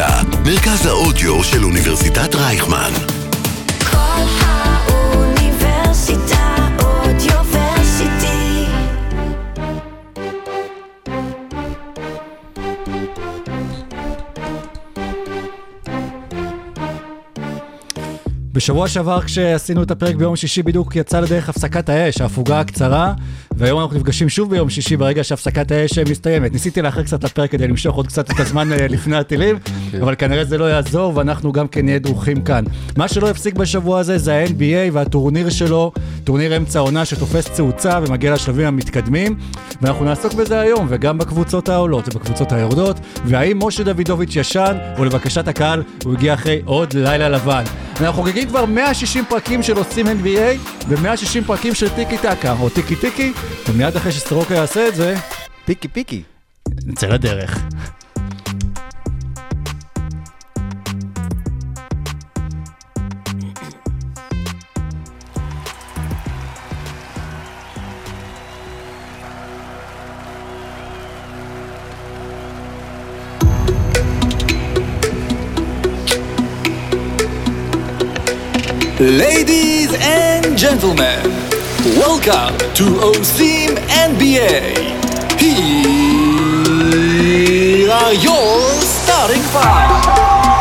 האוניברסיטה, מרכז האודיו של אוניברסיטת רייכמן. כל האוניברסיטה אודיוורסיטי. בשבוע שעבר כשעשינו את הפרק ביום שישי בדיוק יצא לדרך הפסקת האש, ההפוגה הקצרה, והיום אנחנו נפגשים שוב ביום שישי ברגע שהפסקת האש מסתיימת. ניסיתי לאחר קצת לפרק כדי למשוך עוד קצת את הזמן אה, לפני הטילים, אבל כנראה זה לא יעזור ואנחנו גם כן נהיה דרוכים כאן. מה שלא יפסיק בשבוע הזה זה ה-NBA והטורניר שלו, טורניר אמצע העונה שתופס תאוצה ומגיע לשלבים המתקדמים, ואנחנו נעסוק בזה היום, וגם בקבוצות העולות ובקבוצות היורדות, והאם משה דוידוביץ' ישן, או לבקשת הקהל, הוא הגיע אחרי עוד לילה לבן. אנחנו חוגגים כבר 160 פרקים של עושים NBA ו-160 פרקים של טיקי טקה, או טיקי טיקי, ומיד אחרי שסטרוקה יעשה את זה, פיקי פיקי. נצא לדרך. Ladies and gentlemen, welcome to OSIM NBA. Here are your starting five.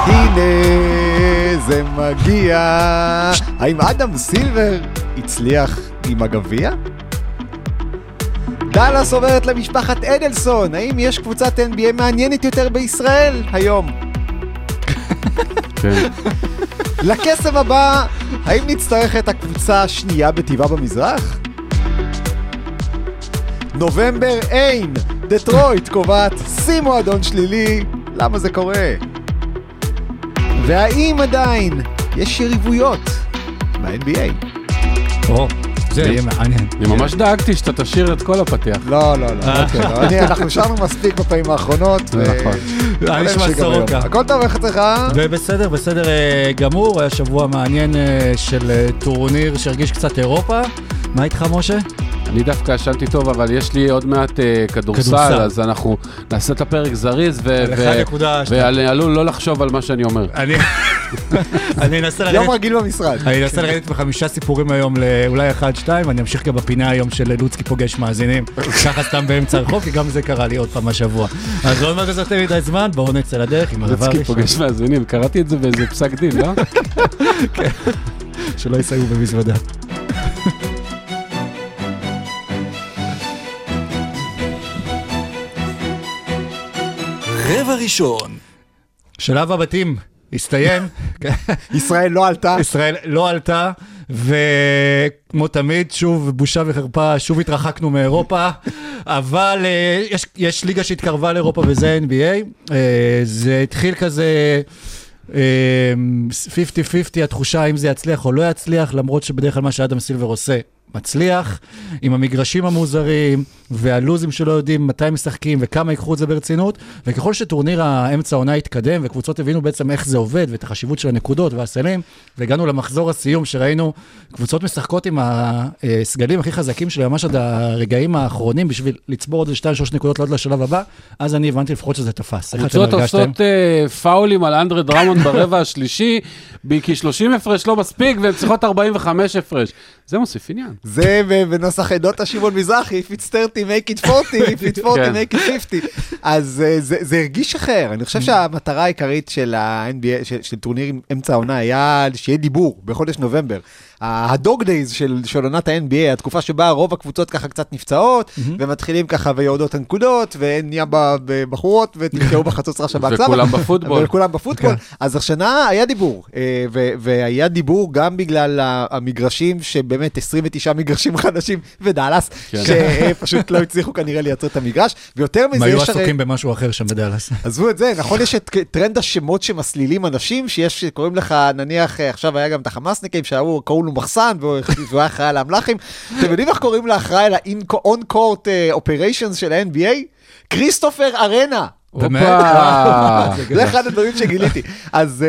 הנה זה מגיע. האם אדם סילבר הצליח עם הגביע? דאלאס עוברת למשפחת אדלסון, האם יש קבוצת NBA מעניינת יותר בישראל היום? כן. לקסם הבא, האם נצטרך את הקבוצה השנייה בטבעה במזרח? נובמבר אין, דטרויט קובעת שיא מועדון שלילי, למה זה קורה? והאם עדיין יש יריבויות ב-NBA? או, זה יהיה מעניין. אני ממש דאגתי שאתה תשאיר את כל הפתיח. לא, לא, לא, אוקיי, לא. אנחנו שרנו מספיק בפעמים האחרונות. ו- נכון. היה נשמע. סורוקה. הכל טוב, איך אצלך? ובסדר, בסדר אה, גמור, היה שבוע מעניין אה, של אה, טורניר שהרגיש קצת אירופה. מה איתך, משה? אני דווקא ישנתי טוב, אבל יש לי עוד מעט אה, כדורסל, כדורסל. אז אנחנו נעשה את הפרק זריז, ו- ו- 1.2. ואני עלול לא לחשוב על מה שאני אומר. אני אני אנסה יום לרדת... רגיל במשרד. אני אנסה לרדת בחמישה סיפורים היום לאולי אחד, שתיים, ואני אמשיך גם בפינה היום של לוצקי פוגש מאזינים. ככה סתם באמצע הרחוב, כי גם זה קרה לי עוד פעם השבוע. אז לא נבזבז יותר מדי זמן, בואו נצא לדרך עם הדבר הראשון. פוגש מאזינים, קראתי את זה באיזה פסק דין, לא? שלא יסייעו במזוודה. רבע ראשון, שלב הבתים הסתיים, ישראל לא עלתה. ישראל לא עלתה, וכמו תמיד, שוב בושה וחרפה, שוב התרחקנו מאירופה, אבל אה, יש, יש ליגה שהתקרבה לאירופה וזה NBA, אה, זה התחיל כזה... אה, 50-50 התחושה האם זה יצליח או לא יצליח, למרות שבדרך כלל מה שאדם סילבר עושה מצליח, עם המגרשים המוזרים והלוזים שלא יודעים מתי משחקים וכמה ייקחו את זה ברצינות, וככל שטורניר האמצע העונה התקדם וקבוצות הבינו בעצם איך זה עובד ואת החשיבות של הנקודות והסלים, והגענו למחזור הסיום שראינו קבוצות משחקות עם הסגלים הכי חזקים שלהם ממש עד הרגעים האחרונים בשביל לצבור עוד 2-3 נקודות לעוד לשלב הבא, אז אני הבנתי לפחות שזה תפס. קבוצות? עושות אה, פאולים על אנדרה דרמון ברבע השלישי, כי 30 הפרש לא מספיק, והן צריכות 45 הפרש. זה מוסיף עניין. זה בנוסח עדות השמעון מזרחי, If it's 30, make it 40, If it's 40, כן. make it 50. אז אה, זה הרגיש אחר. אני חושב שהמטרה העיקרית של ה-NBA, של טורניר אמצע העונה, היה שיהיה דיבור בחודש נובמבר. ה dog days של של עונת ה-NBA, התקופה שבה רוב הקבוצות ככה קצת נפצעות, ומתחילים ככה ויורדות הנקודות, ונהיה ב- בחורות, ותתקעו בחצוצרה שבהצלבה. וכולם בפוטבול. וכולם בפוטבול. אז השנה היה דיבור, אה, ו- והיה דיבור גם בגלל המגרשים, שבאמת 29 מגרשים חדשים ודאלאס, כן. שפשוט לא הצליחו כנראה לייצר את המגרש, ויותר הם מזה היו יש הרי... עסוקים במשהו אחר שם בדאלאס. עזבו את זה, נכון, יש את טרנד השמות שמסלילים אנשים, שיש, קוראים לך, נניח, עכשיו היה גם את החמאסניקים, שהיו, קראו לו מחסן, והוא היה אחראי על האמל"חים. אתם יודעים איך קוראים לאחראי על ה-on-court אה, operations של ה-NBA? כריסטופר ארנה. באמת? הופה. זה אחד הדברים שגיליתי. אז,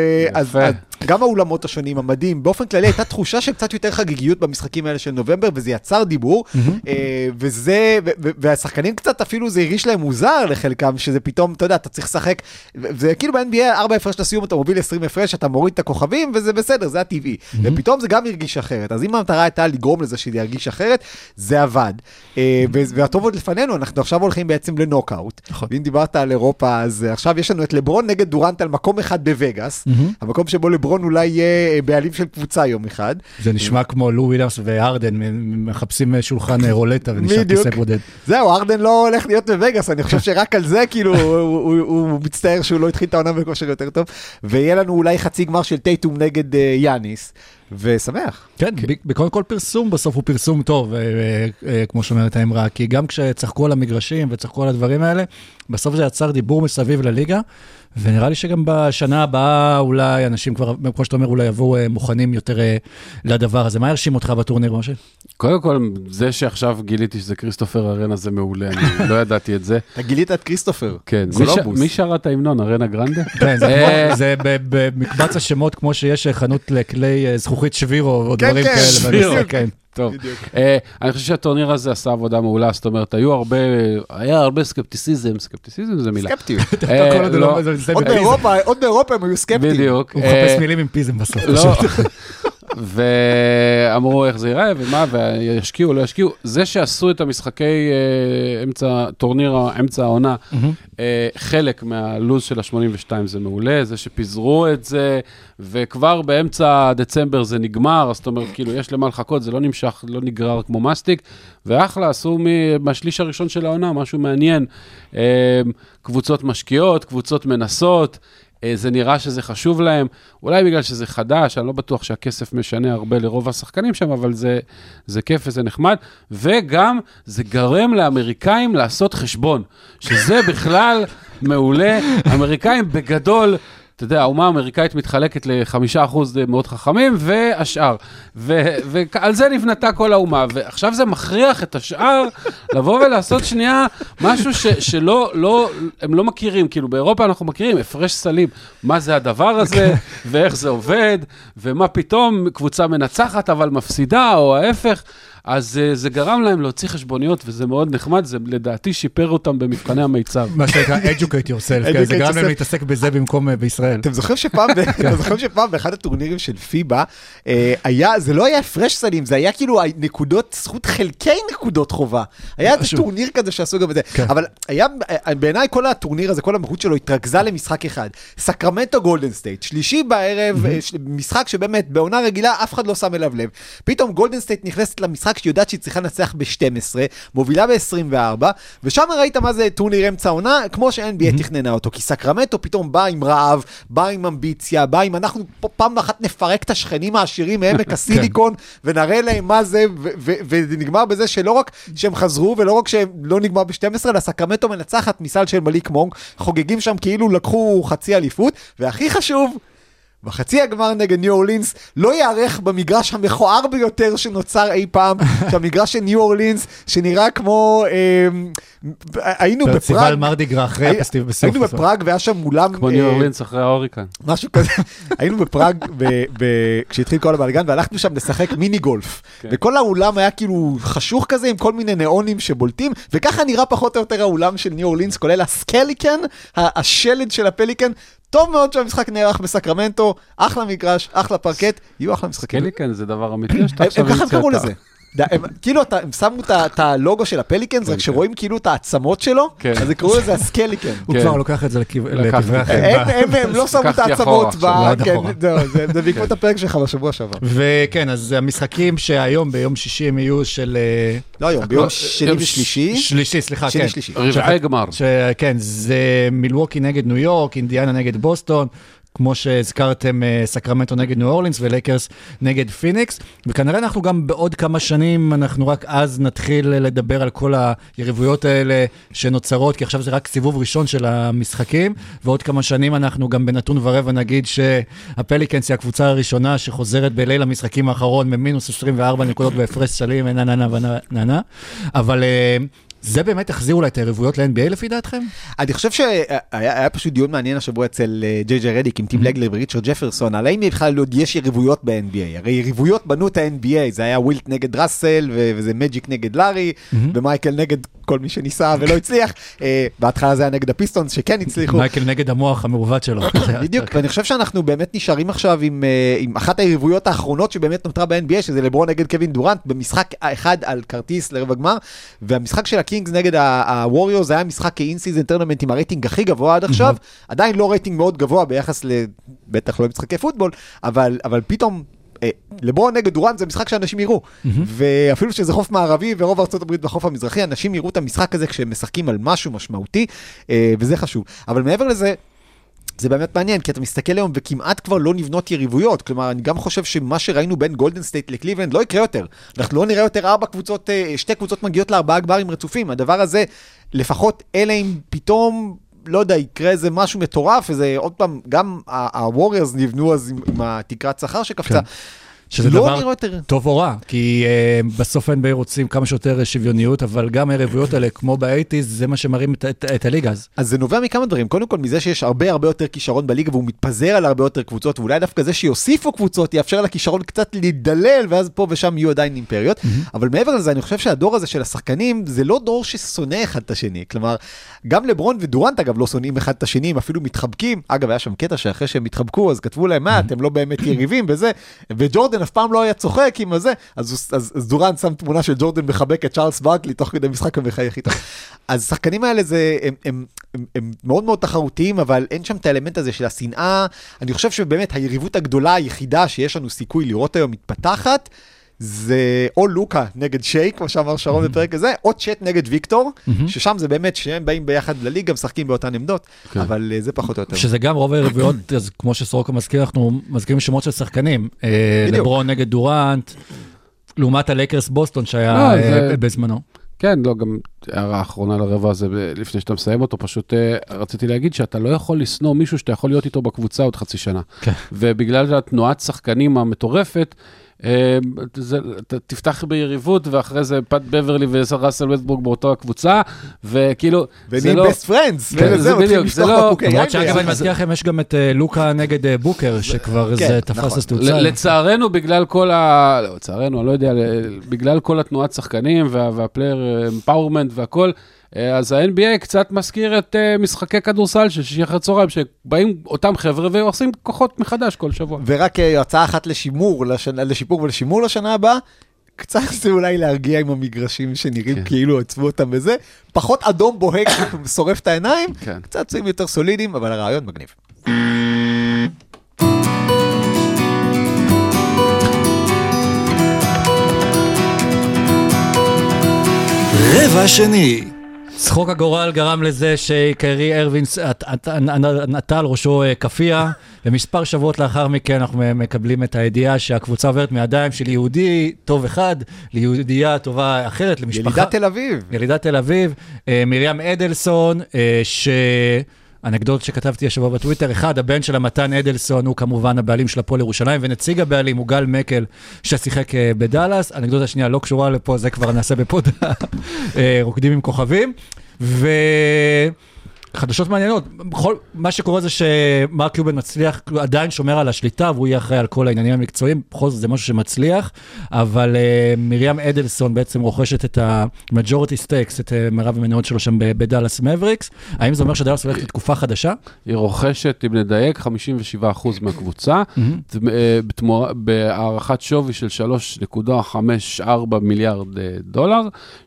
גם האולמות השונים, המדים, באופן כללי הייתה תחושה של קצת יותר חגיגיות במשחקים האלה של נובמבר, וזה יצר דיבור, אה, וזה, והשחקנים קצת אפילו זה הרגיש להם מוזר לחלקם, שזה פתאום, אתה יודע, אתה צריך לשחק, זה כאילו ב-NBA, 4 הפרש לסיום, אתה מוביל 20 הפרש, אתה מוריד את הכוכבים, וזה בסדר, זה הטבעי. ופתאום זה גם הרגיש אחרת. אז אם המטרה הייתה לגרום לזה שזה ירגיש אחרת, זה עבד. אה, והטוב עוד לפנינו, אנחנו עכשיו הולכים בעצם לנוקאוט. נכון. ואם דיברת על אירופה, אז עכשיו יש לנו את לברון נגד דורנט על מקום אחד בווגאס, המקום שבו לברון אולי יהיה אה, בעלים של קבוצה יום אחד. זה נשמע כמו לו וויליאמס והרדן מחפשים שולחן אה, רולטה ונשאר. כיסא בודד. זהו, ארדן לא הולך להיות בווגאס, אני חושב שרק על זה כאילו הוא, מצטער שהוא לא התחיל את העונה בכושר יותר טוב, ויהיה לנו אולי חצי גמר של טייטום נגד אה, יאניס, ושמח. כן, ב- בכל כל פרסום בסוף הוא פרסום טוב, אה, אה, אה, כמו שאומרת האמרה, כי גם כשצחקו על המגרשים וצחקו על הדברים האלה, בסוף זה יצר דיבור מסביב לליגה, ונראה לי שגם בשנה הבאה אולי אנשים כבר, כמו שאתה אומר, אולי יבואו אה, מוכנים יותר אה, לדבר הזה. מה הרשים אותך בטורניר, משה? קודם כל, זה שעכשיו גיליתי שזה כריסטופר ארנה זה מעולה, אני לא ידעתי את זה. אתה גילית את כריסטופר, כן, מי ש- קולומבוס. מי שר את ההמנון? ארנה גרנדה? כן, זה אה, במקבץ השמות, כמו שיש חנות לכלי זכוכית שבירו או כן, דברים כן, כאלה. טוב, אה, אני חושב שהטורניר הזה עשה עבודה מעולה, זאת אומרת, היו הרבה, היה הרבה סקפטיסיזם, סקפטיסיזם זה מילה. סקפטיות. אה, עוד לא, לא- עוד. באירופה, עוד באירופה הם היו סקפטיים. בדיוק. הוא אה, מחפש מילים עם פיזם בסוף. ואמרו איך זה ייראה ומה, וישקיעו, לא ישקיעו. זה שעשו את המשחקי אה, אמצע, טורניר אמצע העונה, אה, חלק מהלו"ז של ה-82 זה מעולה, זה שפיזרו את זה, וכבר באמצע דצמבר זה נגמר, אז זאת אומרת, כאילו, יש למה לחכות, זה לא נמשך, לא נגרר כמו מסטיק, ואחלה, עשו מהשליש הראשון של העונה משהו מעניין. אה, קבוצות משקיעות, קבוצות מנסות. אה, זה נראה שזה חשוב להם, אולי בגלל שזה חדש, אני לא בטוח שהכסף משנה הרבה לרוב השחקנים שם, אבל זה, זה כיף וזה נחמד, וגם זה גרם לאמריקאים לעשות חשבון, שזה בכלל מעולה. אמריקאים בגדול, אתה יודע, האומה האמריקאית מתחלקת לחמישה אחוז מאוד חכמים, והשאר. ועל זה נבנתה כל האומה, ועכשיו זה מכריח את השאר לבוא ולעשות שנייה משהו ש- שלא, לא, הם לא מכירים, כאילו באירופה אנחנו מכירים, הפרש סלים, מה זה הדבר הזה, ואיך זה עובד, ומה פתאום קבוצה מנצחת אבל מפסידה, או ההפך. אז uh, זה גרם להם להוציא חשבוניות, וזה מאוד נחמד, זה לדעתי שיפר אותם במבחני המיצב. מה שנקרא educate yourself, כן, זה גרם להם. להתעסק בזה במקום אה, בישראל. אתם זוכרים שפעם, ב- אתם זוכרים שפעם באחד הטורנירים של פיבה, אה, היה, זה לא היה הפרש סלים, זה היה כאילו נקודות, זכות חלקי נקודות חובה. היה איזה. טורניר כזה שעשו גם את זה. כן. אבל היה, אה, בעיניי כל הטורניר הזה, כל המהות שלו התרכזה למשחק אחד. סקרמנטו גולדן סטייט, שלישי בערב, אה, משחק שבאמת בעונה רגילה אף אחד לא שם אליו לב. פתאום גולדן סטייט נכנסת למשחק שהיא יודעת שהיא צריכה לנצח ב-12, מובילה ב-24, ושם ראית מה זה טורניר אמצע עונה, כמו ש-NBA תכננה אותו, כי סקרמנטו פתאום בא עם רעב, בא עם אמביציה, בא עם אנחנו פעם אחת נפרק את השכנים העשירים מעמק הסיליקון, ונראה להם מה זה, וזה נגמר בזה שלא רק שהם חזרו, ולא רק שהם לא נגמר ב-12, אלא סקרמנטו מנצחת מסל של מליק מונק, חוגגים שם כאילו לקחו חצי אליפות, והכי חשוב, בחצי הגמר נגד ניו אורלינס לא ייערך במגרש המכוער ביותר שנוצר אי פעם, שהמגרש של ניו אורלינס, שנראה כמו... אה, היינו פסטיבל בפראג, מרדיגרה אחרי הפסטיבל בסוף. היינו בפראג והיה שם אולם, כמו אה, ניו אורלינס אחרי ההוריקן. משהו כזה, היינו בפראג ב- ב- כשהתחיל כל הבלאגן והלכנו שם לשחק מיני גולף. כן. וכל האולם היה כאילו חשוך כזה עם כל מיני ניאונים שבולטים, וככה נראה פחות או יותר האולם של ניו אורלינס, כולל הסקליקן, השלד של הפליקן. טוב מאוד שהמשחק נערך בסקרמנטו, אחלה מגרש, אחלה פרקט, יהיו אחלה משחקים. סקליקן זה דבר אמיתי, או שאתה עכשיו הם ככה המצאת? קראו לזה. כאילו אתה- הם שמו את הלוגו של הפליקנס, רק שרואים כאילו את העצמות שלו, כן. אז יקראו לזה הסקליקן. הוא כן. כבר לוקח את זה לכיו- לקחתי. לקברי הם, החיים. הם, הם לא שמו את העצמות, כן, מאוד זהו, זה זה בעקבות הפרק שלך בשבוע שעבר. וכן, אז המשחקים שהיום, ביום שישי, הם יהיו של... אה, לא היום, ביום לא, שני ושלישי. שלישי, סליחה, כן. שני שלישי. רבעי גמר. שכן, זה מילווקי נגד ניו יורק, אינדיאנה נגד בוסטון, כמו שהזכרתם, אה, סקרמנטו נגד ניו אורלינס ולייקרס נגד פיניקס, וכנראה אנחנו גם בעוד כמה שנים, אנחנו רק אז נתחיל לדבר על כל היריבויות האלה שנוצרות, כי עכשיו זה רק סיבוב ראשון של המשחקים, ועוד כמה שנים אנחנו גם בנתון ורבע נגיד שהפליקנס היא הקבוצה הראשונה שחוזרת בליל המשחקים האחרון ממינוס 24 נקודות בהפרש סלים, נה נה נה ונה נה נה, אבל... זה באמת יחזיר אולי את היריבויות ל-NBA לפי דעתכם? אני חושב שהיה היה פשוט דיון מעניין השבוע אצל ג'יי ג'יי רדיק עם טים לגלר וריצ'רד ג'פרסון, על האם בכלל עוד יש יריבויות ב-NBA. הרי יריבויות בנו את ה-NBA, זה היה ווילט נגד ראסל, וזה מג'יק נגד לארי, ומייקל נגד כל מי שניסה ולא הצליח. אה, בהתחלה זה היה נגד הפיסטונס שכן הצליחו. מייקל נגד המוח המעוות שלו. בדיוק, ואני חושב שאנחנו באמת נשארים עכשיו עם, אה, עם אחת היריבויות האחרונות שבאמת נותרה ב-NBA, שזה לברון נגד קווין דורנט, במשחק אחד על כרטיס לרבע גמר, והמשחק של הקינגס נגד הווריורס היה משחק ה in-season tournament עם הרייטינג הכי גבוה עד עכשיו, עדיין לא רייטינג מאוד גבוה ביחס ל... בטח לא למשחקי פוטבול, אבל, אבל פתאום... אה, לברון נגד דורנט זה משחק שאנשים יראו, ואפילו שזה חוף מערבי ורוב הברית בחוף המזרחי, אנשים יראו את המשחק הזה כשהם משחקים על משהו משמעותי, אה, וזה חשוב. אבל מעבר לזה, זה באמת מעניין, כי אתה מסתכל היום וכמעט כבר לא נבנות יריבויות. כלומר, אני גם חושב שמה שראינו בין גולדן סטייט לקליבלנד לא יקרה יותר. אנחנו לא נראה יותר ארבע קבוצות, אה, שתי קבוצות מגיעות לארבעה גברים רצופים. הדבר הזה, לפחות אלא אם פתאום, לא יודע, יקרה איזה משהו מטורף, איזה, עוד פעם, גם הווריורס נבנו אז עם, עם התקרת שכר שקפצה. כן. שזה לא דבר יותר. טוב או רע, כי uh, בסוף NBA רוצים כמה שיותר שוויוניות, אבל גם היריבויות האלה, כמו באייטיז, זה מה שמרים את, את, את הליגה. אז אז זה נובע מכמה דברים, קודם כל מזה שיש הרבה הרבה יותר כישרון בליגה והוא מתפזר על הרבה יותר קבוצות, ואולי דווקא זה שיוסיפו קבוצות יאפשר לכישרון קצת להידלל, ואז פה ושם יהיו עדיין אימפריות. אבל מעבר לזה, אני חושב שהדור הזה של השחקנים, זה לא דור ששונא אחד את השני. כלומר, גם לברון ודורנט אגב לא שונאים אחד את השני, הם אפילו מתחבקים. אגב, היה שם קטע שאחרי שהם התחבקו, אז כתבו להם, מה, אתם לא באמת יריבים וזה, וג'ורדן אף פעם לא היה צוחק עם הזה, אז, הוא- אז, אז דורנט שם תמונה של ג'ורדן מחבק את צ'ארלס ברקלי תוך כדי משחק ומחייך איתו. אז השחקנים האלה זה, הם, הם, הם, הם מאוד מאוד תחרותיים, אבל אין שם את האלמנט הזה של השנאה. אני חושב שבאמת היריבות הגדולה היחידה שיש לנו סיכוי לראות היום מתפתחת, זה או לוקה נגד שייק, כמו שאמר שרון בפרק הזה, או צ'אט נגד ויקטור, ששם זה באמת שניהם באים ביחד לליגה, משחקים באותן עמדות, כן. אבל אה, זה פחות או יותר. שזה גם רוב היריבויות, אז כמו שסורוקה מזכיר, אנחנו מזכירים שמות של שחקנים. אה. לברון נגד דורנט, לעומת הלייקרס בוסטון לא, שהיה זה- אה, בזמנו. כן, לא, גם הערה אחרונה לרבע הזה, לפני שאתה מסיים אותו, פשוט רציתי להגיד שאתה לא יכול לשנוא מישהו שאתה יכול להיות איתו בקבוצה עוד חצי שנה. כן. ובגלל התנועת שחקנים המטורפת, זה, אתה תפתח ביריבות, ואחרי זה פט בוורלי וראסל וסטברוק באותה הקבוצה, וכאילו, זה ונהיים לא... best friends, כן, וזה זה בדיוק, זה לא- למרות שאגב. אני מזכיר לכם, יש גם את אה, לוקה נגד אה, בוקר, שכבר כן, זה תפס נכון. אז תאוצה. לצערנו, בגלל כל ה... לא, לצערנו, אני לא יודע, בגלל כל התנועת שחקנים וה- וה player empowerment והכל, אה, אז ה-NBA קצת מזכיר את אה, משחקי כדורסל של שישי אחרי צהריים, שבאים אותם חבר'ה ועושים כוחות מחדש כל שבוע. ורק אה, הצעה אחת לשימור, לשנה, לשיפור ולשימור לשנה הבאה, קצת זה אולי להרגיע עם המגרשים שנראים כן. כאילו עצבו אותם וזה, פחות אדום בוהק שורף את העיניים, כן. קצת צבעים יותר סולידיים, אבל הרעיון מגניב. רבע שני. צחוק הגורל גרם לזה עט- נטע על ראשו אה, כאפיה, ומספר שבועות לאחר מכן אנחנו מקבלים את הידיעה שהקבוצה עוברת מידיים של יהודי טוב אחד ליהודייה טובה אחרת, למשפחה... ילידת תל אביב. ילידת תל אביב, אה, מרים אדלסון, אה, ש... אנקדוטות שכתבתי השבוע בטוויטר, אחד, הבן של המתן אדלסון הוא כמובן הבעלים של הפועל ירושלים, ונציג הבעלים הוא גל מקל ששיחק אה, בדאלאס. אנקדוטה שנייה לא קשורה לפה, זה כבר נעשה בפוד אה, רוקדים עם כוכבים. ו... חדשות מעניינות, בכל, מה שקורה זה שמרק קיובן מצליח, הוא עדיין שומר על השליטה והוא יהיה אחראי על כל העניינים המקצועיים, בכל זאת זה משהו שמצליח, אבל uh, מרים אדלסון בעצם רוכשת את ה-majority stakes, את uh, מרב המניות שלו שם בדאלאס מבריקס, האם זה אומר שדאלאס הולכת לתקופה חדשה? היא רוכשת, אם נדייק, 57% מהקבוצה, אה, בהערכת שווי של 3.54 מיליארד דולר,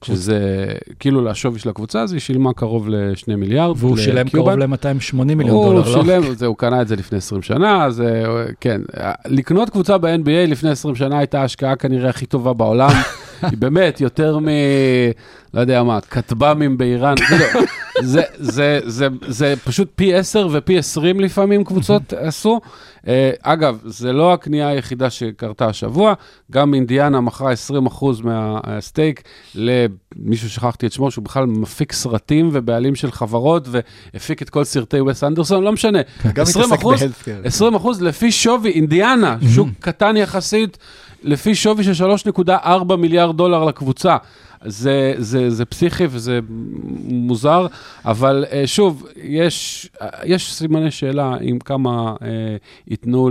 שזה כאילו לשווי של הקבוצה, אז היא שילמה קרוב ל-2 מיליארד. והוא שילם. קרוב ל-280 מיליון הוא דולר, לא? שילם, זה, הוא קנה את זה לפני 20 שנה, אז אה, כן. לקנות קבוצה ב-NBA לפני 20 שנה הייתה ההשקעה כנראה הכי טובה בעולם. היא באמת יותר מ... לא יודע מה, כטב"מים באיראן. זה, זה, זה, זה פשוט פי 10 ופי 20 לפעמים קבוצות עשו. אה, אגב, זה לא הקנייה היחידה שקרתה השבוע, גם אינדיאנה מכרה 20% מהסטייק למישהו שכחתי את שמו, שהוא בכלל מפיק סרטים ובעלים של חברות, והפיק את כל סרטי וס אנדרסון, לא משנה. גם 20 מתעסק אחוז, בהלפקר. 20 אחוז לפי שווי, אינדיאנה, שוק קטן יחסית, לפי שווי של 3.4 מיליארד דולר לקבוצה. זה, זה, זה פסיכי וזה מוזר, אבל אה, שוב, יש, אה, יש סימני שאלה עם כמה אה, ייתנו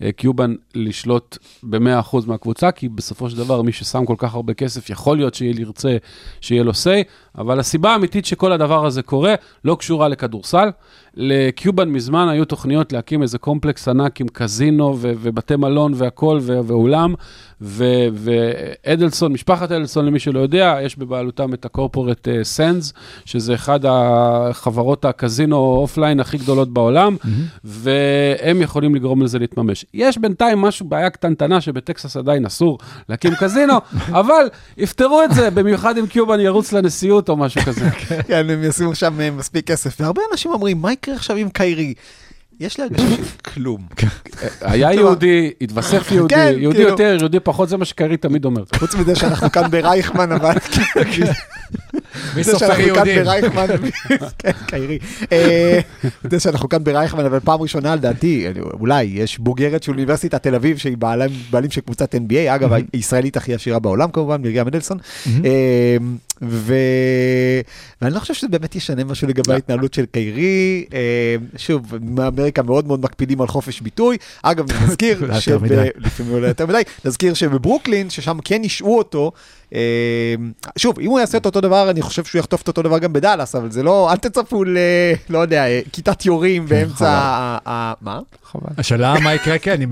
לקיובן לשלוט ב-100% מהקבוצה, כי בסופו של דבר מי ששם כל כך הרבה כסף, יכול להיות שיהיה ירצה שיהיה לו say, אבל הסיבה האמיתית שכל הדבר הזה קורה לא קשורה לכדורסל. לקיובן מזמן היו תוכניות להקים איזה קומפלקס ענק עם קזינו ו- ובתי מלון והכול ו- ואולם, ו- ואדלסון, משפחת אדלסון, למי שלא יודע, יש בבעלותם את הקורפורט סנדס, שזה אחד החברות הקזינו offline הכי גדולות בעולם, והם יכולים לגרום לזה להתממש. יש בינתיים משהו, בעיה קטנטנה, שבטקסס עדיין אסור להקים קזינו, אבל יפתרו את זה, במיוחד אם קיובן ירוץ לנשיאות או משהו כזה. כן, הם ישימו שם אה, מספיק כסף. והרבה אנשים אומרים, מה יקרה עכשיו עם קיירי? יש לי הרגשה שכלום. היה יהודי, התווסף יהודי, כן, יהודי כאילו. יותר, יהודי פחות, זה מה שקרי תמיד אומר. חוץ מזה שאנחנו כאן ברייכמן, אבל... מי סופר יהודים? כן, קיירי. אה, זה שאנחנו כאן ברייכמן, אבל פעם ראשונה לדעתי, אולי, יש בוגרת של אוניברסיטת תל אביב, שהיא בעלים- בעלים של קבוצת NBA, אגב, הישראלית הכי עשירה בעולם כמובן, מרים מנדלסון. ו... ואני לא חושב שזה באמת ישנה משהו לגבי ההתנהלות של קיירי. אה, שוב, באמריקה מאוד מאוד מקפידים על חופש ביטוי. אגב, נזכיר, מדי. לפעמים אולי יותר מדי, נזכיר שבברוקלין, ששם כן השעו אותו, אה, שוב, אם הוא יעשה את אותו דבר, אני חושב שהוא יחטוף את אותו דבר גם בדאלאס, אבל זה לא, אל תצפו ל... לא יודע, אה, כיתת יורים באמצע ה... מה? חבל. השאלה מה יקרה, כן, אם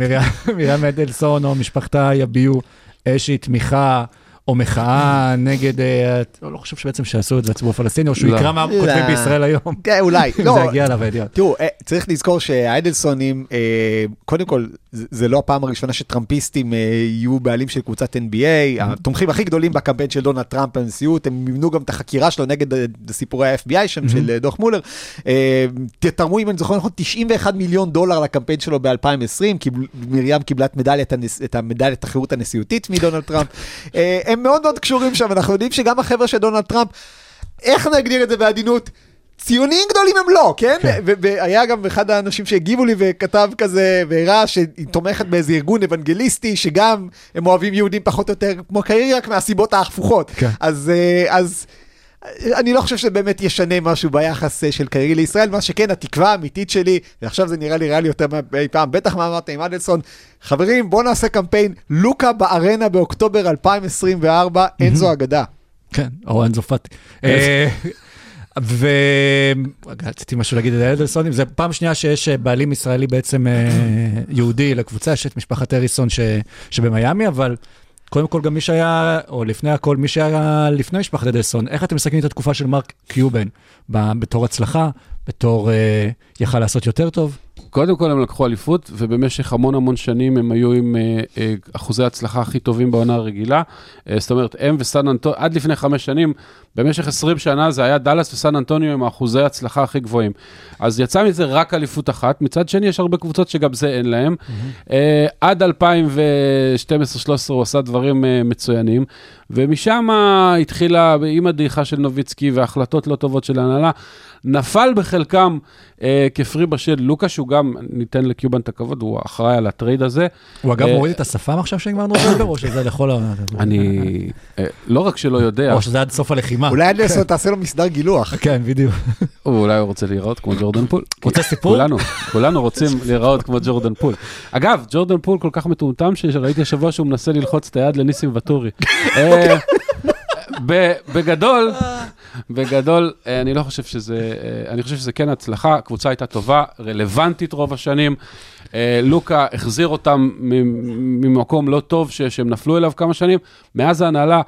מרים אדלסון או משפחתה יביעו איזושהי תמיכה או מחאה נגד, אה, לא חושב שבעצם שיעשו את זה לציבור הפלסטיני, או שהוא לא. יקרא מה כותבים לא. בישראל היום. כן, אולי. אם לא, זה יגיע אליו הידיעות. תראו, אה, צריך לזכור שהאדלסונים, אה, קודם כל, זה זה לא הפעם הראשונה שטראמפיסטים יהיו בעלים של קבוצת NBA, התומכים הכי גדולים בקמפיין של דונלד טראמפ בנשיאות, הם מימנו גם את החקירה שלו נגד סיפורי ה-FBI שם, של אה, דוח מולר. תרמו, אם אני זוכר נכון, 91 מיליון דולר לקמפיין שלו ב-2020, מרים קיבלה את מדליית החירות הנשיאותית מדונלד טראמפ. אה, הם מאוד מאוד קשורים שם, אנחנו יודעים שגם החבר'ה של דונלד טראמפ, איך נגדיר את זה בעדינות? ציונים גדולים הם לא, כן? כן. והיה גם אחד האנשים שהגיבו לי וכתב כזה, והראה שהיא תומכת באיזה ארגון אוונגליסטי, שגם הם אוהבים יהודים פחות או יותר כמו קיירי, רק מהסיבות ההפוכות. כן. אז, אה, אז אני לא חושב שבאמת ישנה משהו ביחס אה, של קיירי לישראל, מה שכן, התקווה האמיתית שלי, ועכשיו זה נראה לי ריאלי יותר מאי פעם, בטח מה אמרת עם אדלסון, חברים, בואו נעשה קמפיין, לוקה בארנה באוקטובר 2024, אין זו אגדה. כן, או אנזו פאטי. אה, ו... רגע, רציתי משהו להגיד על האדלסונים, זה פעם שנייה שיש אה, בעלים ישראלי בעצם יהודי לקבוצה, יש את משפחת אריסון ש... שבמיאמי, אבל קודם כל גם מי שהיה, או לפני הכל, מי שהיה לפני משפחת אדלסון, איך אתם מסכמים את התקופה של מרק קיובן בתור הצלחה, בתור אה, יכל לעשות יותר טוב? קודם כל הם לקחו אליפות, ובמשך המון המון שנים הם היו עם אה, אה, אחוזי הצלחה הכי טובים בעונה הרגילה. אה, זאת אומרת, הם וסן אנטוניו, עד לפני חמש שנים, במשך 20 שנה זה היה דאלאס וסן אנטוניו עם האחוזי הצלחה הכי גבוהים. אז יצא מזה רק אליפות אחת, מצד שני יש הרבה קבוצות שגם זה אין להם. אה, עד 2012-2013 הוא עשה דברים אה, מצוינים, ומשם התחילה, עם הדעיכה של נוביצקי והחלטות לא טובות של ההנהלה, נפל בחלקם אה, כפרי בשל לוקה, שהוא גם, ניתן לקיובן את הכבוד, הוא אחראי על הטרייד הזה. הוא אגב אה, מוריד את השפם עכשיו שנגמר נובמבר, או שזה לכל העונה? אני אה, לא רק שלא יודע, או שזה עד סוף הלחימה. אולי אדלסון תעשה לו מסדר גילוח. כן, בדיוק. אולי הוא רוצה להיראות כמו ג'ורדן פול. רוצה סיפור? כולנו, כולנו רוצים להיראות כמו ג'ורדן פול. אגב, ג'ורדן פול כל כך מטומטם שראיתי השבוע שהוא מנסה ללחוץ את היד לניסים ואטורי. בגדול, בגדול, אה, אני לא חושב שזה, אה, אני חושב שזה כן הצלחה, הקבוצה הייתה טובה, רלוונטית רוב השנים. אה, לוקה החזיר אותם ממקום לא טוב שהם נפלו אליו כמה שנים. מאז ההנהלה,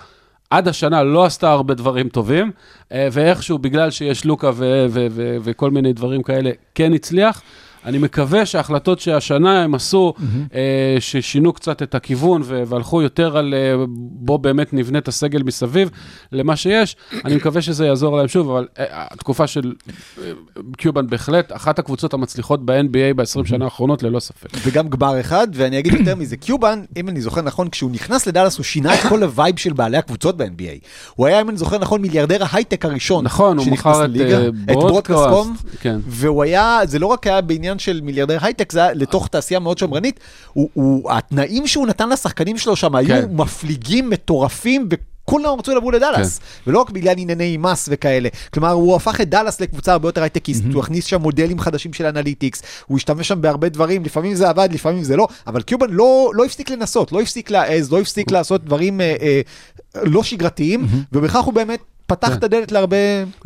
עד השנה לא עשתה הרבה דברים טובים, ואיכשהו, בגלל שיש לוקה ו- ו- ו- וכל מיני דברים כאלה, כן הצליח. אני מקווה שההחלטות שהשנה הם עשו, אה, ששינו קצת את הכיוון ו- והלכו יותר על אה, בוא באמת נבנה את הסגל מסביב למה שיש, אני מקווה שזה יעזור להם שוב, אבל אה, התקופה של אה, קיובן בהחלט, אחת הקבוצות המצליחות ב-NBA ב-20 שנה האחרונות, ללא ספק. וגם גמר אחד, ואני אגיד יותר מזה, קיובן, אם אני זוכר נכון, כשהוא נכנס לדאלאס הוא שינה את כל ה vibe של בעלי הקבוצות ב-NBA. הוא היה, אם אני זוכר נכון, מיליארדר ההייטק הראשון. נכון, הוא מכר את. אה, את ברודקאסט, כן. והוא היה, זה לא רק היה בעניין של מיליארדר הייטק, זה היה לתוך תעשייה מאוד שמרנית. הוא, הוא, התנאים שהוא נתן לשחקנים שלו שם היו כן. מפליגים, מטורפים, כולם רצו לבוא לדאלאס, ולא רק בגלל ענייני מס וכאלה. כלומר, הוא הפך את דאלאס לקבוצה הרבה יותר הייטקיסט, הוא הכניס שם מודלים חדשים של analytics, הוא השתמש שם בהרבה דברים, לפעמים זה עבד, לפעמים זה לא, אבל קיובן לא, לא הפסיק לנסות, לא הפסיק להעז, לא הפסיק לעשות דברים אה, אה, לא שגרתיים, ובכך הוא באמת פתח כן. את הדלת להרבה...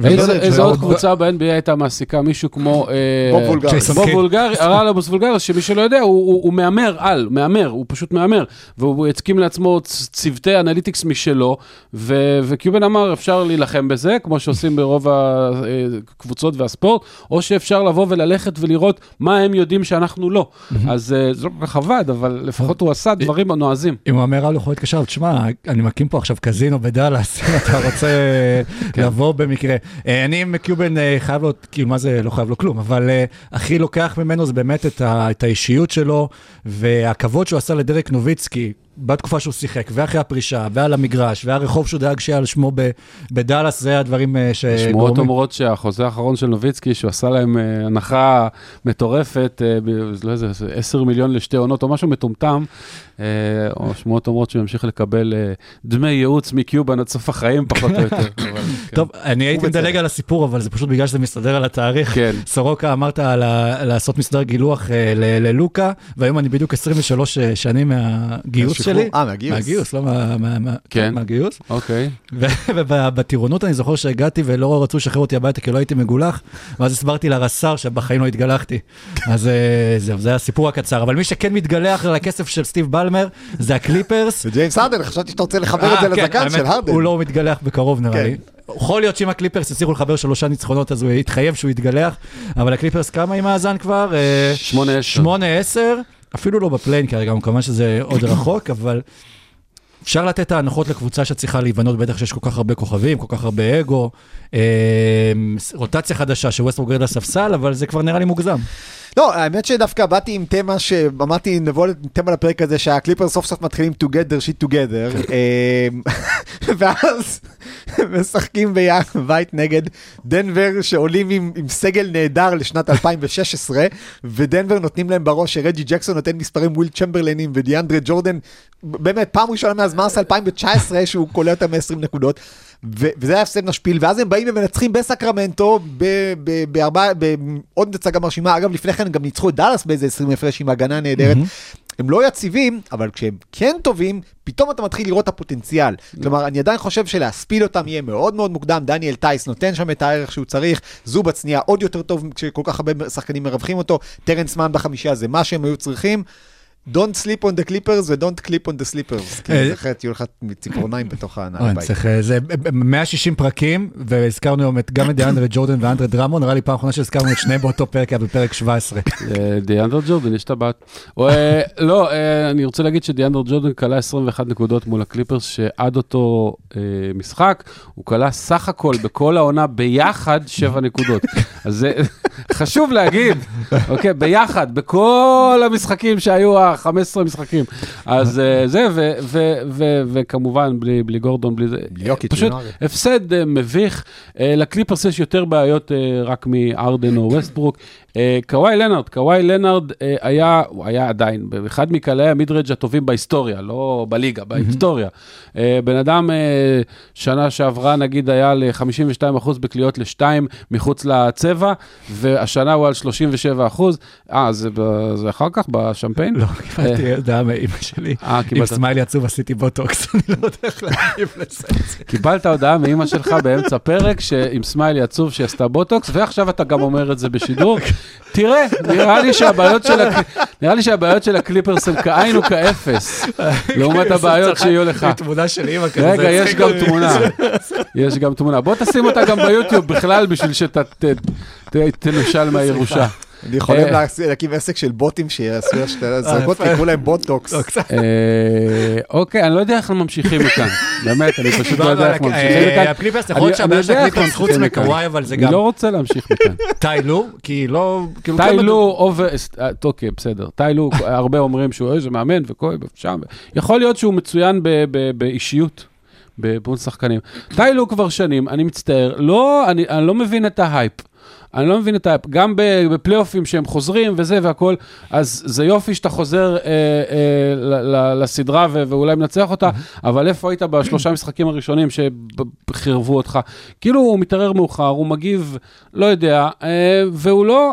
איזה להרבה- איזה עוד קבוצה ב-NBA הייתה מעסיקה מישהו כמו... אה, בוב קיד. וולגריס, הרלבוס וולגריס, שמי שלא יודע, הוא- הוא הוא מהמר על, מהמר, הוא פשוט מהמר. והוא הקים לעצמו צוותי analytics משלו, ו- וקיובן אמר, אפשר להילחם בזה, כמו שעושים ברוב הקבוצות והספורט, או שאפשר לבוא וללכת ולראות מה הם יודעים שאנחנו לא. אז אה, זה לא כל כך עבד, אבל לפחות הוא עשה דברים נועזים. אם הוא אומר על יכול להתקשר, תשמע, אני מקים פה עכשיו קזינו בדאלאס, אם אתה רוצה. לבוא במקרה. אה, אני עם קיובן אה, חייב לו, כאילו, מה זה לא חייב לו כלום, אבל אה, הכי לוקח ממנו זה באמת את האישיות שלו, והכבוד שהוא עשה לדרק נוביצקי. בתקופה שהוא שיחק, ואחרי הפרישה, ועל המגרש, והרחוב שהוא דאג שיהיה על שמו ב- בדאלאס, זה הדברים אה, שמועות שגורמים. אומרות שהחוזה האחרון של נוביצקי, שהוא עשה להם אה, הנחה מטורפת, אה, לא יודע, זה 10 מיליון לשתי עונות או משהו מטומטם, אה, או שמועות אומרות שהוא ימשיך לקבל אה, דמי ייעוץ מקיובן עד סוף החיים, פחות או יותר. אבל. טוב, אני הייתי. מדלג על הסיפור, אבל זה פשוט בגלל שזה מסתדר על התאריך. כן. סורוקה, אמרת על ה- לעשות מסדר גילוח אה, ל- ללוקה, והיום אני בדיוק 23 שנים מהגיוס מהשחרור? שלי. אה, מהגיוס. מהגיוס, לא מה- מה- מה- כן. מהגיוס. אוקיי. ובטירונות אני זוכר שהגעתי ולא רצו לשחרר אותי הביתה כי לא הייתי מגולח, ואז הסברתי לרס"ר שבחיים לא התגלחתי. אז אה, זהו, זה הסיפור הקצר. אבל מי שכן מתגלח על הכסף של סטיב בלמר, זה הקליפרס. זה ג'יימס הרדן, חשבתי שאתה רוצה לחבר את זה אה, כן, לזקן של הרדן. הוא לא מתגלח בקרוב נראה כן. לי. יכול להיות שאם הקליפרס יצליחו לחבר שלושה ניצחונות אז הוא יתחייב שהוא יתגלח, אבל הקליפרס כמה עם מאזן כבר? אה, שמונה עשר. שמונה עשר, אפילו לא ב play-in כרגע, כמובן שזה עוד רחוק, אבל אפשר לתת את ההנחות לקבוצה שצריכה להיבנות, בטח שיש כל כך הרבה כוכבים, כל כך הרבה אגו, אה, רוטציה חדשה שווסטברוק ירד לספסל, אבל זה כבר נראה לי מוגזם. לא, האמת שדווקא באתי עם תמה שאמרתי, נבוא עם תמה לפרק הזה שהקליפרס סוף סוף מתחילים get their shit together, אמ, ואז משחקים ביחד בית נגד דנבר שעולים עם, עם סגל נהדר לשנת 2016, ודנבר נותנים להם בראש שרג'י ג'קסון נותן מספרים ווילט צ'מברלנים ודיאנדרה ג'ורדן, באמת פעם ראשונה מאז מרס 2019 שהוא קולע אותם מ-20 נקודות. וזה היה הפסד משפיל, ואז הם באים ומנצחים בסקרמנטו בעוד הצגה מרשימה, אגב לפני כן גם ניצחו את דאלאס באיזה 20 הפרש עם הגנה נהדרת. הם לא יציבים, אבל כשהם כן טובים, פתאום אתה מתחיל לראות את הפוטנציאל. כלומר, אני עדיין חושב שלהספיד אותם יהיה מאוד מאוד מוקדם, דניאל טייס נותן שם את הערך שהוא צריך, זובץ נהיה עוד יותר טוב כשכל כך הרבה שחקנים מרווחים אותו, טרנס מן בחמישייה זה מה שהם היו צריכים. Don't sleep on the clippers ו-don't clip on the slippers. כי אה, אחרת יהיו לך ציפורניים בתוך אוי, הנעל אני בית. צריך, אה, זה 160 פרקים, והזכרנו היום את- גם את דיאנדרה ג'ורדן ואנדרה דרמון, נראה לי פעם אחרונה שהזכרנו את שניהם באותו פרק, היה בפרק 17. אה, דיאנדר ג'ורדן, יש טבעת. או, אה, לא, אה, אני רוצה להגיד שדיאנדר ג'ורדן כלה 21 נקודות מול הקליפרס, שעד אותו אה, משחק, הוא כלה סך הכל בכל העונה ביחד 7 נקודות. אז זה חשוב להגיד, אוקיי, ביחד, בכל המשחקים שהיו, ה-15 משחקים. אז אה, זה, וכמובן, בלי גורדון, בלי זה. בלי יוקיץ' פשוט ונארי. הפסד אה, מביך. אה, לקליפרס יש יותר בעיות אה, רק מארדן או ווסטברוק. אה, קוואי לנארד, קוואי לנארד אה, היה, הוא היה עדיין באחד מקלעי המידרג' הטובים בהיסטוריה, לא בליגה, בהיסטוריה. אה, בן אדם אה, שנה שעברה נגיד היה ל-52% בקליעות לשתיים מחוץ לצבע, והשנה הוא על 37%. אה, זה, זה אחר כך בשמפיין? לא, קיבלתי הודעה מאמא שלי. אה, עם קיבלת. סמיילי עצוב עשיתי בוטוקס, אני לא יודע איך להגיב לזה. קיבלת הודעה מאימא שלך באמצע פרק עם סמיילי עצוב שהיא עשתה בוטוקס, ועכשיו אתה גם אומר את זה בשידור. תראה, נראה לי שהבעיות של, הקל... נראה לי שהבעיות של הקליפרס הם כאין וכאפס, לעומת הבעיות שיהיו לך. עם תמונה של אימא כזה. רגע, יש גם. תמונה. יש גם תמונה. בוא תשים אותה גם ביוטיוב בכלל, בשביל שתנושל מהירושה. אני יכולים אה. להקים עסק של בוטים שיעשו השתלת זרקות יפה. ויקראו להם בוטוקס. לא. אה, אוקיי, אני לא יודע איך ממשיכים מכאן. באמת, אני פשוט לא לא, יודע איך אה, ממשיכים מכאן. הקליפרס, אני- יכול להיות שהבעיה אני של הקליפרס חוץ. מקוואי, אבל זה אני גם לא רוצה להמשיך מכאן. טיילו, כי לא... טיילו אובר, אה, אוקיי, בסדר. טיילו, הרבה אומרים שהוא איזה מאמן וכוי ושם. יכול להיות שהוא מצוין באישיות. במול שחקנים. טיילו כבר שנים, אני מצטער, לא, אני, אני לא מבין את ההייפ. אני לא מבין את ה... גם בפלייאופים שהם חוזרים וזה והכל, אז זה יופי שאתה חוזר אה, אה, ל- ל- לסדרה ו- ואולי מנצח אותה, אבל איפה היית בשלושה משחקים הראשונים שחירבו אותך? כאילו הוא מתערער מאוחר, הוא מגיב, לא יודע, אה, והוא לא...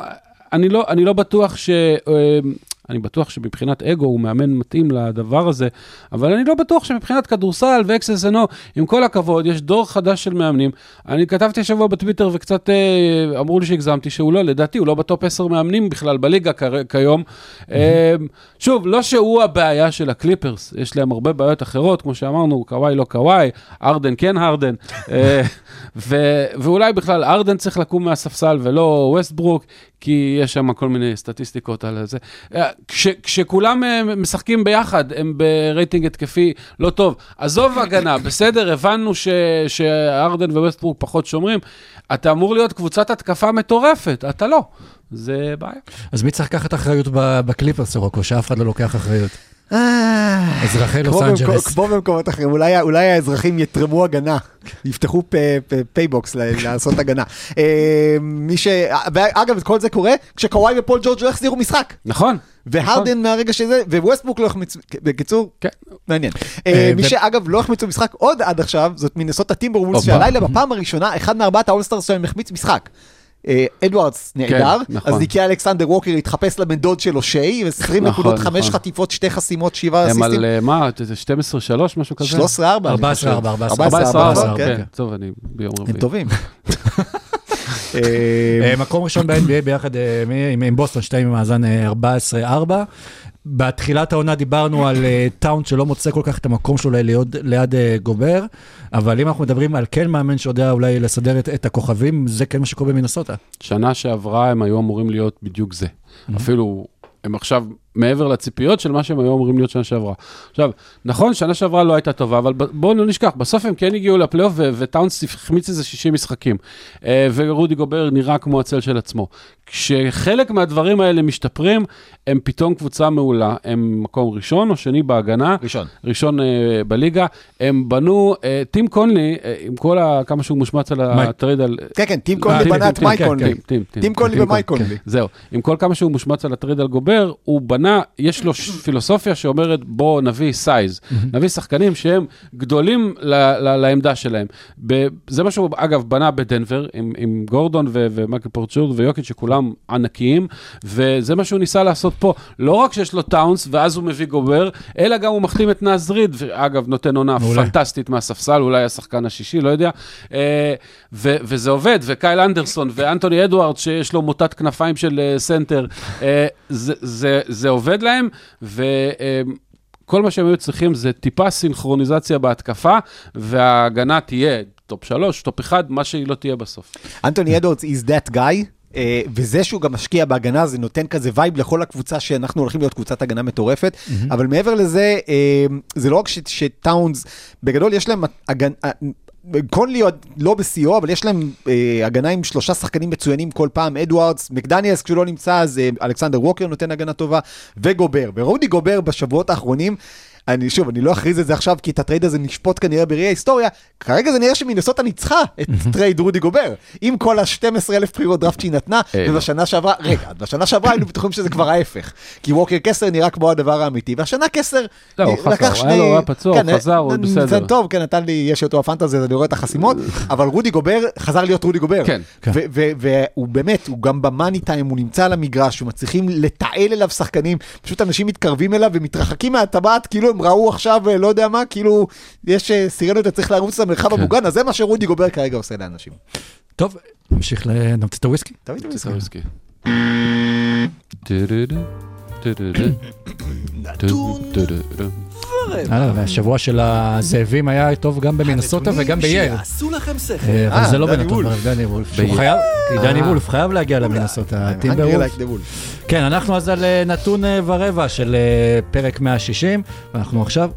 אני לא, אני לא בטוח ש... אה, אני בטוח שמבחינת אגו הוא מאמן מתאים לדבר הזה, אבל אני לא בטוח שמבחינת כדורסל ואקסס אנו, עם כל הכבוד, יש דור חדש של מאמנים. אני כתבתי השבוע בטוויטר וקצת אה, אמרו לי שהגזמתי, שהוא לא, לדעתי הוא לא ב top 10 מאמנים בכלל בליגה כ- כיום. אה, שוב, לא שהוא הבעיה של הקליפרס, יש להם הרבה בעיות אחרות, כמו שאמרנו, קוואי לא קוואי, הרדן כן הרדן, אה, ו- ואולי בכלל הרדן צריך לקום מהספסל ולא ווסטברוק, כי יש שם כל מיני סטטיסטיקות על זה. אה, כש, כשכולם אה, משחקים ביחד, הם ברייטינג התקפי לא טוב. עזוב הגנה, בסדר, הבנו ש, שהרדן וווסטברוק פחות שומרים. אתה אמור להיות קבוצת התקפה מטורפת, אתה לא. זה בעיה. אז מי צריך לקחת אחריות בקליפרס, רוקו, שאף אחד לא לוקח אחריות? אה, אזרחי לוס כמו אנג'לס. כמו במקומות אחרים, אולי, אולי האזרחים יתרמו הגנה, יפתחו PayBox לעשות הגנה. אה, מי ש... ואגב, כל זה קורה כשקוואי ופול ג'ורג' לא החזירו משחק. נכון. והרדן מהרגע שזה, וווסטברוק לא החמיץ, בקיצור, כן. מעניין. אה, אה, מי ו- שאגב לא החמיצו משחק עוד עד עכשיו, זאת מינסוטה טימברווולס, אופה. שהלילה בפעם הראשונה, אחד מארבעת ה all-stars שלהם החמיץ משחק. אה, אדוארדס נהדר, נכון. אז ניקי אלכסנדר ווקר התחפש לבן דוד שלו שיי, 20 נכון, נקודות, 5 נכון. חטיפות, 2 חסימות, 7 הם אסיסטים. על אה, מה, זה 12-3, משהו כזה? 13-4. 14, 4, 14. 14, כן. כן. טוב, אני ביום הם רביעי. טובים. אה, אה, מקום ראשון ב-NBA ביחד אה, מי- עם בוסטון, שתיים עם מאזן אה, 14-4. בתחילת העונה דיברנו על טאונס שלא מוצא כל כך את המקום שלו ליד, ליד גובר, אבל אם אנחנו מדברים על כן מאמן שיודע אולי לסדר את, את הכוכבים, זה כן מה שקורה במינסוטה. שנה שעברה הם היו אמורים להיות בדיוק זה. אפילו, הם עכשיו מעבר לציפיות של מה שהם היו אמורים להיות שנה שעברה. עכשיו, נכון, שנה שעברה לא הייתה טובה, אבל בואו לא נשכח, בסוף הם כן הגיעו לפלייאוף וטאונס החמיץ איזה 60 משחקים. אה, ורודי גובר נראה כמו הצל של עצמו. כשחלק מהדברים האלה משתפרים, הם פתאום קבוצה מעולה. הם מקום ראשון או שני בהגנה. ראשון. ראשון אה, בליגה. הם בנו, אה, טים קונלי, אה, עם כל ה... כמה שהוא מושמץ על. הטרייד על... כן, כן, טים קונלי בנה את מייק כן, קונלי. טים, קונלי ומייק קונלי. זהו, עם כל כמה שהוא מושמץ על הטרייד על גובר, הוא בנה, יש לו פילוסופיה שאומרת בוא נביא size, נביא שחקנים שהם גדולים ל- ל- לעמדה שלהם. ב- זה מה שהוא אגב בנה בדנבר עם, עם גורדון ו- ומייקל פורטר ויוקיץ' שכולם ענקיים, וזה מה שהוא ניסה לעשות פה. לא רק שיש לו טאונס ואז הוא מביא גובר, אלא גם הוא מחתים את נאז ריד, ואגב נותן עונה. פנטסטית מהספסל, אולי השחקן השישי, לא יודע. אה, ו- וזה עובד, וקייל אנדרסון ואנטוני אדוארדס, שיש לו מוטת כנפיים של אה, סנטר, אה, זה, זה, זה עובד להם, וכל מה שהם היו צריכים זה טיפה סינכרוניזציה בהתקפה, וההגנה תהיה top שלוש, top אחד, מה שהיא לא תהיה בסוף. אנטוני אדוארדס is that guy. אה, וזה שהוא גם משקיע בהגנה, זה נותן כזה vibe לכל הקבוצה שאנחנו הולכים להיות קבוצת הגנה מטורפת. אבל מעבר לזה, אה, זה לא רק ש- שטאונס, בגדול יש להם הגנה... קונלי עוד לא בשיאו, אבל יש להם אה, הגנה עם שלושה שחקנים מצוינים כל פעם, אדוארדס, מקדניאלס כשהוא לא נמצא, אז אה, אלכסנדר ווקר נותן הגנה טובה, וגובר. ורודי גובר בשבועות האחרונים, אני שוב, אני לא אכריז את זה עכשיו, כי את הטרייד הזה נשפוט כנראה בראי ההיסטוריה, כרגע זה נראה שמינסוטה ניצחה את טרייד רודי גובר, עם כל ה-12 אלף בחירות דראפט שהיא נתנה, אה, לא. ובשנה שעברה, רגע, בשנה שעברה היינו בטוחים שזה כבר ההפך, כי ווקר קסלר נראה כמו הדבר האמיתי, והשנה קסלר לא, הוא חזר, היה פצוע, הוא חזר, הוא נ- בסדר. זה טוב, כן, נתן לי, יש אותו ה fantasy, אז אני רואה את החסימות, אבל רודי גובר חזר להיות רודי גובר. כן. כן. והוא באמת, הוא גם במאני טיים, הוא נמצא על המגרש, הוא מצליחים לתעל אליו שחקנים, פשוט אנשים מתקרבים אליו ומתרחקים מהטבעת, כאילו הם ראו עכשיו, אה, לא יודע מה, כאילו, יש אה, סירנות, אתה צריך לרוץ למרחב כן. המוגן, אז זה מה שרודי גובר כרגע עושה לאנשים. טוב, נמשיך לנמצא את הוויסקי. תמיד הוא משחק. סוויסקי. טו-דו-דו. אה, והשבוע של הזאבים היה טוב גם במינסוטה וגם בייל. שיעשו לכם שכל. אה, אבל אה, זה לא בנתון, וולף. דני וולף. דני. וולף חייב להגיע למינסוטה, the wolf. כן, אנחנו אז על נתון ורבע של פרק 160, ואנחנו עכשיו...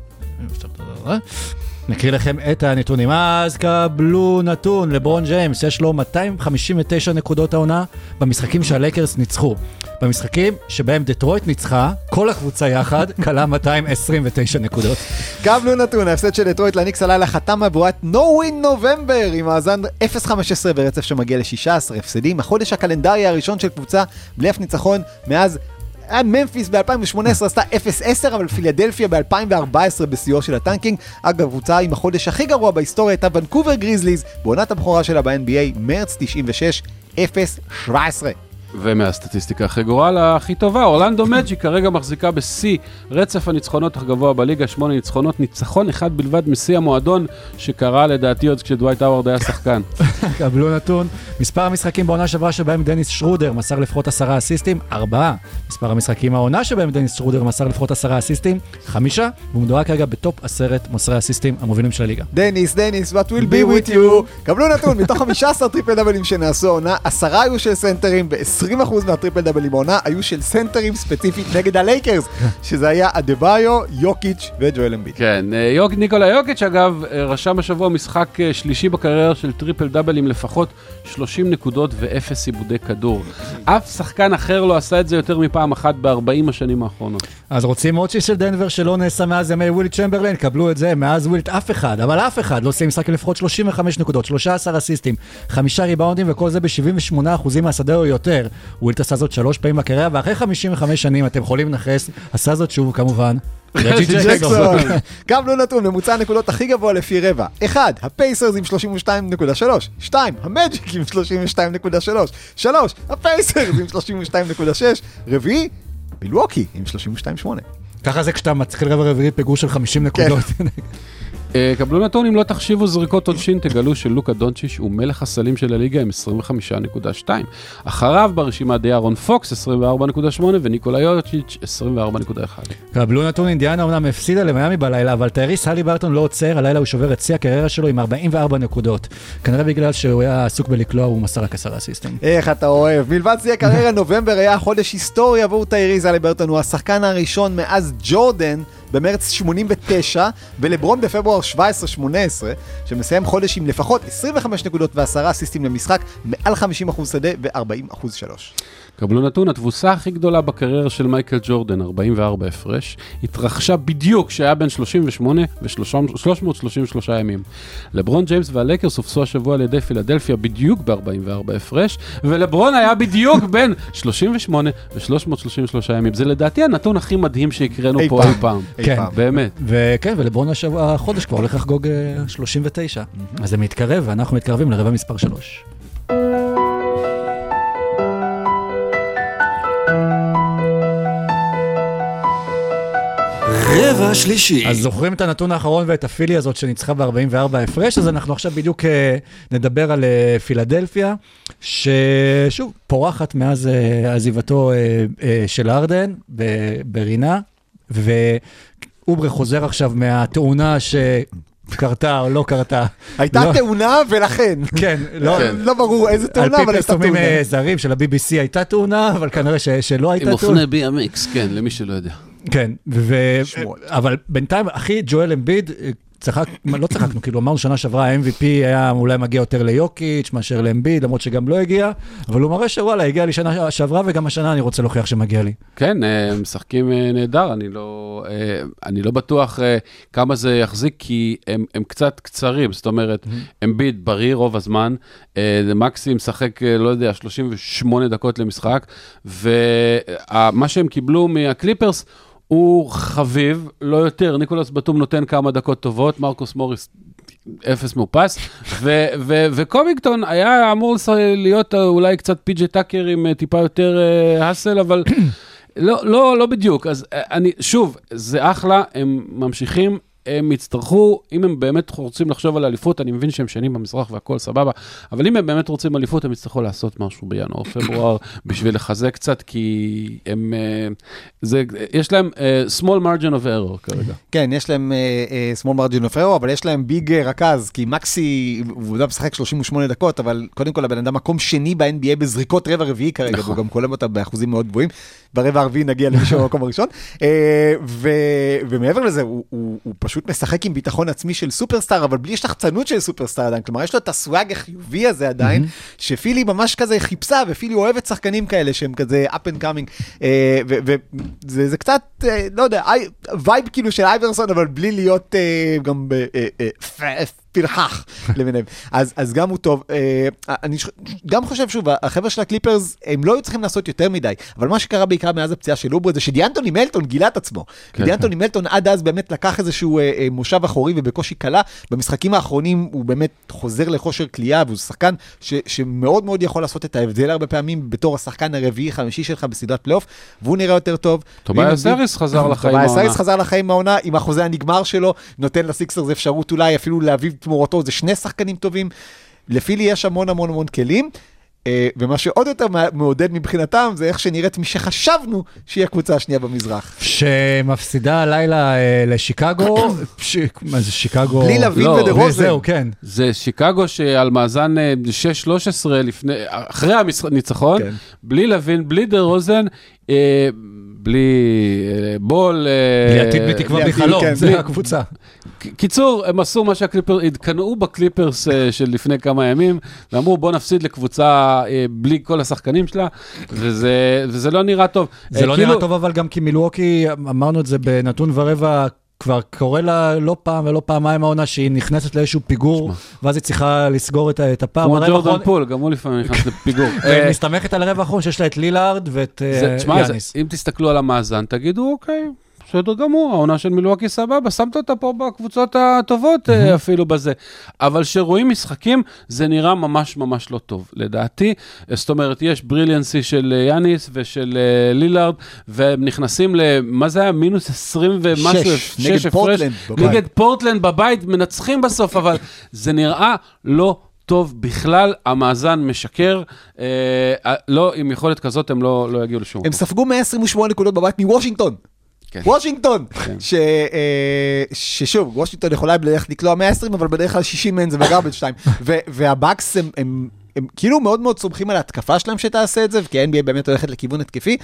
נקריא לכם את הנתונים. אז קבלו נתון, לברון ג'יימס, יש לו 259 נקודות העונה במשחקים שהלייקרס ניצחו. במשחקים שבהם דטרויט ניצחה, כל הקבוצה יחד קלעה 229 נקודות. קבלו נתון, ההפסד של דטרויט לניקס הלילה חתם עבורת No Win November עם מאזן 0-15 ברצף שמגיע ל-16 הפסדים. החודש הקלנדרי הראשון של קבוצה בלי אף ניצחון מאז... היה ממפיס ב-2018 עשתה 0-10, אבל פילדלפיה ב-2014 בשיאו של הטנקינג. אגב, הקבוצה עם החודש הכי גרוע בהיסטוריה הייתה ונקובר גריזליז, בעונת הבכורה שלה ב-NBA, מרץ 96, 0-17. ומהסטטיסטיקה הכי גורל הכי טובה, אורלנדו מג'י כרגע מחזיקה בשיא רצף הניצחונות הגבוה בליגה, שמונה ניצחונות, ניצחון אחד בלבד משיא המועדון, שקרה לדעתי עוד כשדווייט האוורד היה שחקן. קבלו נתון, מספר המשחקים בעונה שעברה שבהם דניס שרודר מסר לפחות עשרה אסיסטים, ארבעה. מספר המשחקים העונה שבהם דניס שרודר מסר לפחות עשרה אסיסטים, חמישה. והוא מדורג כרגע ב top עשרת מוסרי אסיסטים המובילים של הליגה. דניס, דניס, what will be with you. קבלו נתון, מתוך 15 טריפל דאבלים שנעשו העונה, עשרה היו של סנטרים, ו-20% מהטריפל דאבלים בעונה היו של סנטרים ספציפית נגד הלייקרס, שזה היה אדה-ביו, יוקיץ' וג'ואל אמביט. כן, אה, יוק, ניקולה יוקיץ' אגב, אה, רשם השבוע משחק אה, שלישי בקריירה של טריפל דאבל עם לפחות 30 נקודות ואפס עיבודי כדור. אף שחקן אחר לא עשה את זה יותר מפעם אחת ב-40 השנים האחרונות. אז רוצים מוצ'י של דנבר שלא נעשה מאז ימי ווילט צ'מברליין, קבלו את זה, מאז ווילט אף אחד, אבל אף אחד לא סיים משחק עם לפחות 35 נקודות, 13 אסיסטים, חמישה ריבאונדים וכל זה ב-78% מהשדה או יותר. ווילט עשה זאת שלוש פעמים בקריירה, ואחרי 55 שנים אתם יכולים לנחש, עשה זאת שוב כמובן. רג'י ג'קסון. קבלו נתון, ממוצע הנקודות הכי גבוה לפי רבע. 1. הפייסרס עם 32.3. 2. המג'יק עם 32.3. 3. הפייסרס עם 32.6. רביעי, מילווקי עם 32.8. ככה זה כשאתה מתחיל רבע רביעי פיגור של 50 נקודות. אה, קבלו נתון, אם לא תחשיבו זריקות עונשין, תגלו שלוקה דונצ'יץ' הוא מלך הסלים של הליגה עם 25.2. אחריו ברשימה דיארון פוקס 24.8 וניקולה יוקיץ' 24.1. קבלו נתון, אינדיאנה אומנם הפסידה למיאמי בלילה, אבל טייריס הלי ברטון לא עוצר, הלילה הוא שובר את שיא הקריירה שלו עם 44 נקודות. כנראה בגלל שהוא היה עסוק בלקלוע, הוא מסר רק עשרה אסיסטים. איך אתה אוהב. מלבד שיא הקריירה, נובמבר היה חודש היסטורי עבור טייריז אליברטון, הוא השחקן הראשון מאז ג'ורדן במרץ 89, ולברון בפברואר 17-18, שמסיים חודש עם לפחות 25 נקודות ו-10 אסיסטים למשחק, מעל 50% שדה ו-40% שלוש. קבלו נתון, התבוסה הכי גדולה בקריירה של מייקל ג'ורדן, 44 הפרש, התרחשה בדיוק כשהיה בן 38 ו-333 ימים. לברון ג'יימס והלקרס הופסו השבוע על ידי פילדלפיה בדיוק ב-44 הפרש, ולברון היה בדיוק בן 38 ו-333 ימים. זה לדעתי הנתון הכי מדהים שהקראנו פה פעם. אי פעם. כן. באמת. וכן, ולברון השבוע, החודש כבר הולך לחגוג אה, 39. אז זה מתקרב, ואנחנו מתקרבים לרבע מספר 3. רבע שלישי. אז זוכרים את הנתון האחרון ואת הפילי הזאת שניצחה ב-44 הפרש, אז אנחנו עכשיו בדיוק אה, נדבר על אה, פילדלפיה, ששוב, פורחת מאז אה, עזיבתו של ארדן ברינה, ואוברה חוזר עכשיו מהתאונה שקרתה או לא קרתה. הייתה לא- תאונה ולכן. כן, לא... כן. לא ברור איזה על תאונה, פי אבל הייתה פרסומים תאונה. אה, זרים של ה-BBC הייתה תאונה, אבל כנראה ש- שלא הייתה עם תאונה. אופני BMX, כן, למי שלא יודע. כן, ו... אבל בינתיים, אחי, ג'ואל אמביד, אה, צחק, לא צחקנו, כאילו אמרנו שנה שעברה ה-MVP היה אולי מגיע יותר ליוקיץ' מאשר לאמביד, למרות שגם לא הגיע, אבל הוא מראה שוואלה, הגיע לי שנה שעברה וגם השנה אני רוצה להוכיח שמגיע לי. כן, אה, משחקים אה, נהדר, אני לא, אני לא בטוח כמה זה יחזיק, כי הם, הם קצת קצרים, זאת אומרת, אמביד בריא רוב הזמן, מקסי משחק, לא יודע, 38 דקות למשחק, ומה שהם קיבלו מהקליפרס, הוא חביב, לא יותר, ניקולס בטום נותן כמה דקות טובות, מרקוס מוריס אפס מאופס, ו- ו- וקובינגטון היה אמור להיות אולי קצת פי.ג'י טאקר עם אה, טיפה יותר אה, hustle, אבל לא, לא, לא בדיוק. אז אה, אני, שוב, זה אחלה, הם ממשיכים. הם יצטרכו, אם הם באמת רוצים לחשוב על אליפות, אני מבין שהם שניים במזרח והכל סבבה, אבל אם הם באמת רוצים אליפות, הם יצטרכו לעשות משהו בינואר, פברואר, בשביל לחזק קצת, כי הם, אה, זה, יש להם אה, small margin of error כרגע. כן, יש להם uh, uh, small margin of error, אבל יש להם ביג uh, רכז, כי מקסי, הוא גם משחק 38 דקות, אבל קודם כל הבן אדם מקום שני ב-NBA בזריקות רבע רביעי כרגע, נכון. והוא גם קולם אותה באחוזים מאוד גבוהים. ברבע הרביעי נגיע למישהו במקום הראשון. ו- ומעבר לזה, הוא, הוא פשוט משחק עם ביטחון עצמי של סופרסטאר, אבל בלי שחצנות של סופרסטאר עדיין. כלומר, יש לו את הסוואג החיובי הזה עדיין, שפילי ממש כזה חיפשה, ופילי אוהבת שחקנים כאלה שהם כזה up and coming. אה, וזה זה קצת, אה, לא יודע, vibe כאילו של אייברסון, אבל בלי להיות אה, גם פרחח למיניהם. אז, אז גם הוא טוב. אה, אני ש- גם חושב, שוב, החבר'ה של הקליפרס, הם לא היו צריכים לעשות יותר מדי, אבל מה שקרה בעיקר מאז הפציעה של אוברו זה שדיאנטוני מלטון גילה את עצמו. כן. דיאנטוני מלטון עד אז באמת לקח איזשהו אה, אה, מושב אחורי ובקושי קלע. במשחקים האחרונים הוא באמת חוזר לכושר קליעה, והוא שחקן ש, שמאוד מאוד יכול לעשות את ההבדל הרבה פעמים בתור השחקן הרביעי, חמישי שלך בסדרת פלייאוף, והוא נראה יותר טוב. טוביאס האריס חזר לחיים טוביאס העונה. האריס חזר לחיים מהעונה, עם החוזה הנגמר שלו, נותן לסיקסרס אפשרות אולי אפילו להביא תמורתו, זה שני שחקנים טובים. לפילי יש המון המון המון כלים. אה, ומה שעוד יותר מע- מעודד מבחינתם זה איך שנראית מי שחשבנו שהיא הקבוצה השנייה במזרח. שמפסידה הלילה אה, לשיקגו, ש- מה זה שיקגו? בלי לאבין לא, ודה רוזן. זהו, כן. זה שיקגו שעל מאזן אה, 6-13 לפני, אחרי הניצחון, כן. בלי לאבין, בלי דה רוזן, אה, בלי אה, בול. אה, בלי עתיד בתקווה בלי חלום, כן, זה הקבוצה. קיצור, הם עשו מה שהקליפרס, התקנאו בקליפרס אה, של לפני כמה ימים, ואמרו בוא נפסיד לקבוצה אה, בלי כל השחקנים שלה, וזה, וזה לא נראה טוב. זה אה, לא כאילו- נראה טוב, אבל גם כי מילווקי, אמרנו את זה בנתון ורבע, כבר קורה לה לא פעם ולא פעמיים העונה שהיא נכנסת לאיזשהו פיגור, ואז היא צריכה לסגור את הפער. כמו ג'ורדן האחרון- פול, גם הוא לפעמים נכנס לפיגור. אה, ומסתמכת על הרבע האחרון שיש לה את לילארד ואת יאניס. אם תסתכלו על המאזן, תגידו, אוקיי, בסדר גמור, העונה של מילואקי סבבה, שמת אותה פה בקבוצות הטובות אה, אפילו בזה. אבל כשרואים משחקים, זה נראה ממש ממש לא טוב, לדעתי. זאת אומרת, יש בריליאנסי של אה, יאניס ושל אה, לילארד, והם נכנסים ל... מה זה היה? מינוס 20 ומשהו? שש, נגד הפרש. פורטלנד בבית. נגד פורטלנד בבית, מנצחים בסוף, אבל זה נראה לא... טוב בכלל, המאזן משקר, אה, לא, עם יכולת כזאת הם לא, לא יגיעו לשום הם. ספגו 128 נקודות בבית מוושינגטון. כן. וושינגטון, כן. ש, אה, ששוב, וושינגטון יכולה בדרך לקלוע 120, אבל בדרך כלל 60 מהן זה בגרבג' 2. והבאקס הם, הם, הם כאילו מאוד מאוד סומכים על ההתקפה שלהם שתעשה את זה, כי ה-NBA באמת הולכת לכיוון התקפי.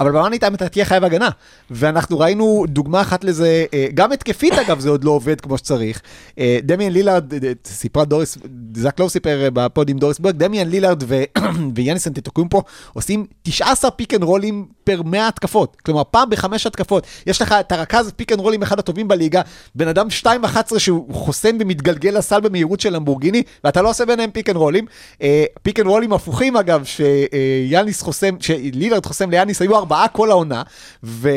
אבל במאני טיים אתה תהיה חייב הגנה. ואנחנו ראינו דוגמה אחת לזה, אה, גם התקפית אגב זה עוד לא עובד כמו שצריך. אה, דמיאן לילארד, אה, סיפרה דוריס, זאק לאו סיפר בפוד עם דוריס ברק, דמיאן לילארד ו- ויאניס אנטטוקומפו עושים 19 פיק אנד רולים פר 100 התקפות. כלומר, פעם בחמש התקפות. יש לך את הרכז פיק אנד רולים אחד הטובים בליגה, בן אדם 2.11 שהוא חוסם ומתגלגל לסל במהירות של למבורגיני, ואתה לא עושה ביניהם פיק אנד רולים. פיק אנד רולים הפוכים אגב, שיאניס חוסם, שלילארד חוסם ליאניס, היו ארבעה כל העונה, ו...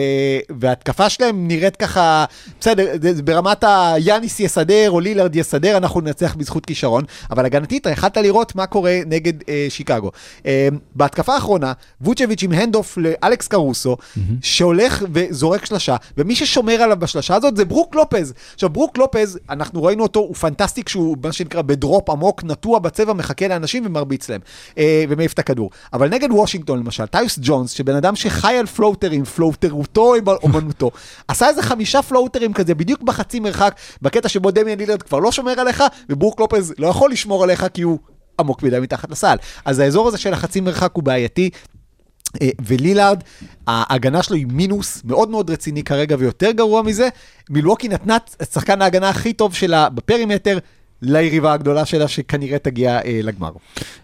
וההתקפה שלהם נראית ככה, בסדר, ברמת היאניס יסדר או לילארד יסדר, אנחנו ננצח בזכות כישרון, אבל הגנתית, יכלת לראות מה קורה נגד אה, שיקגו. אה, בהתקפה האחרונה, ווצ'ביץ' עם handoff לאלכס קרוסו, שהולך וזורק שלשה, ומי ששומר עליו בשלשה הזאת זה ברוק לופז. עכשיו, ברוק לופז, אנחנו ראינו אותו, הוא פנטסטי כשהוא, מה שנקרא, ב drop עמוק, נטוע בצבע, מחכה לאנשים ומרביץ להם, אה, ומעיף את הכדור. אבל נגד וושינגטון, למשל, טיוס ג'ונס, שבן אדם שחי על פלוטרים, פלוטרותו אומנותו, עשה איזה חמישה פלוטרים כזה, בדיוק בחצי מרחק, בקטע שבו דמיאן לילרד כבר לא שומר עליך, וברוק לופז לא יכול לשמור עליך כי הוא עמוק מדי מתחת לסל. אז האזור הזה של החצי מרחק הוא בעייתי. אה, ולילארד, ההגנה שלו היא מינוס מאוד מאוד רציני כרגע, ויותר גרוע מזה, מילווקי נתנה את שחקן ההגנה הכי טוב שלה בפרימטר ליריבה הגדולה שלה, שכנראה תגיע אה, לגמר.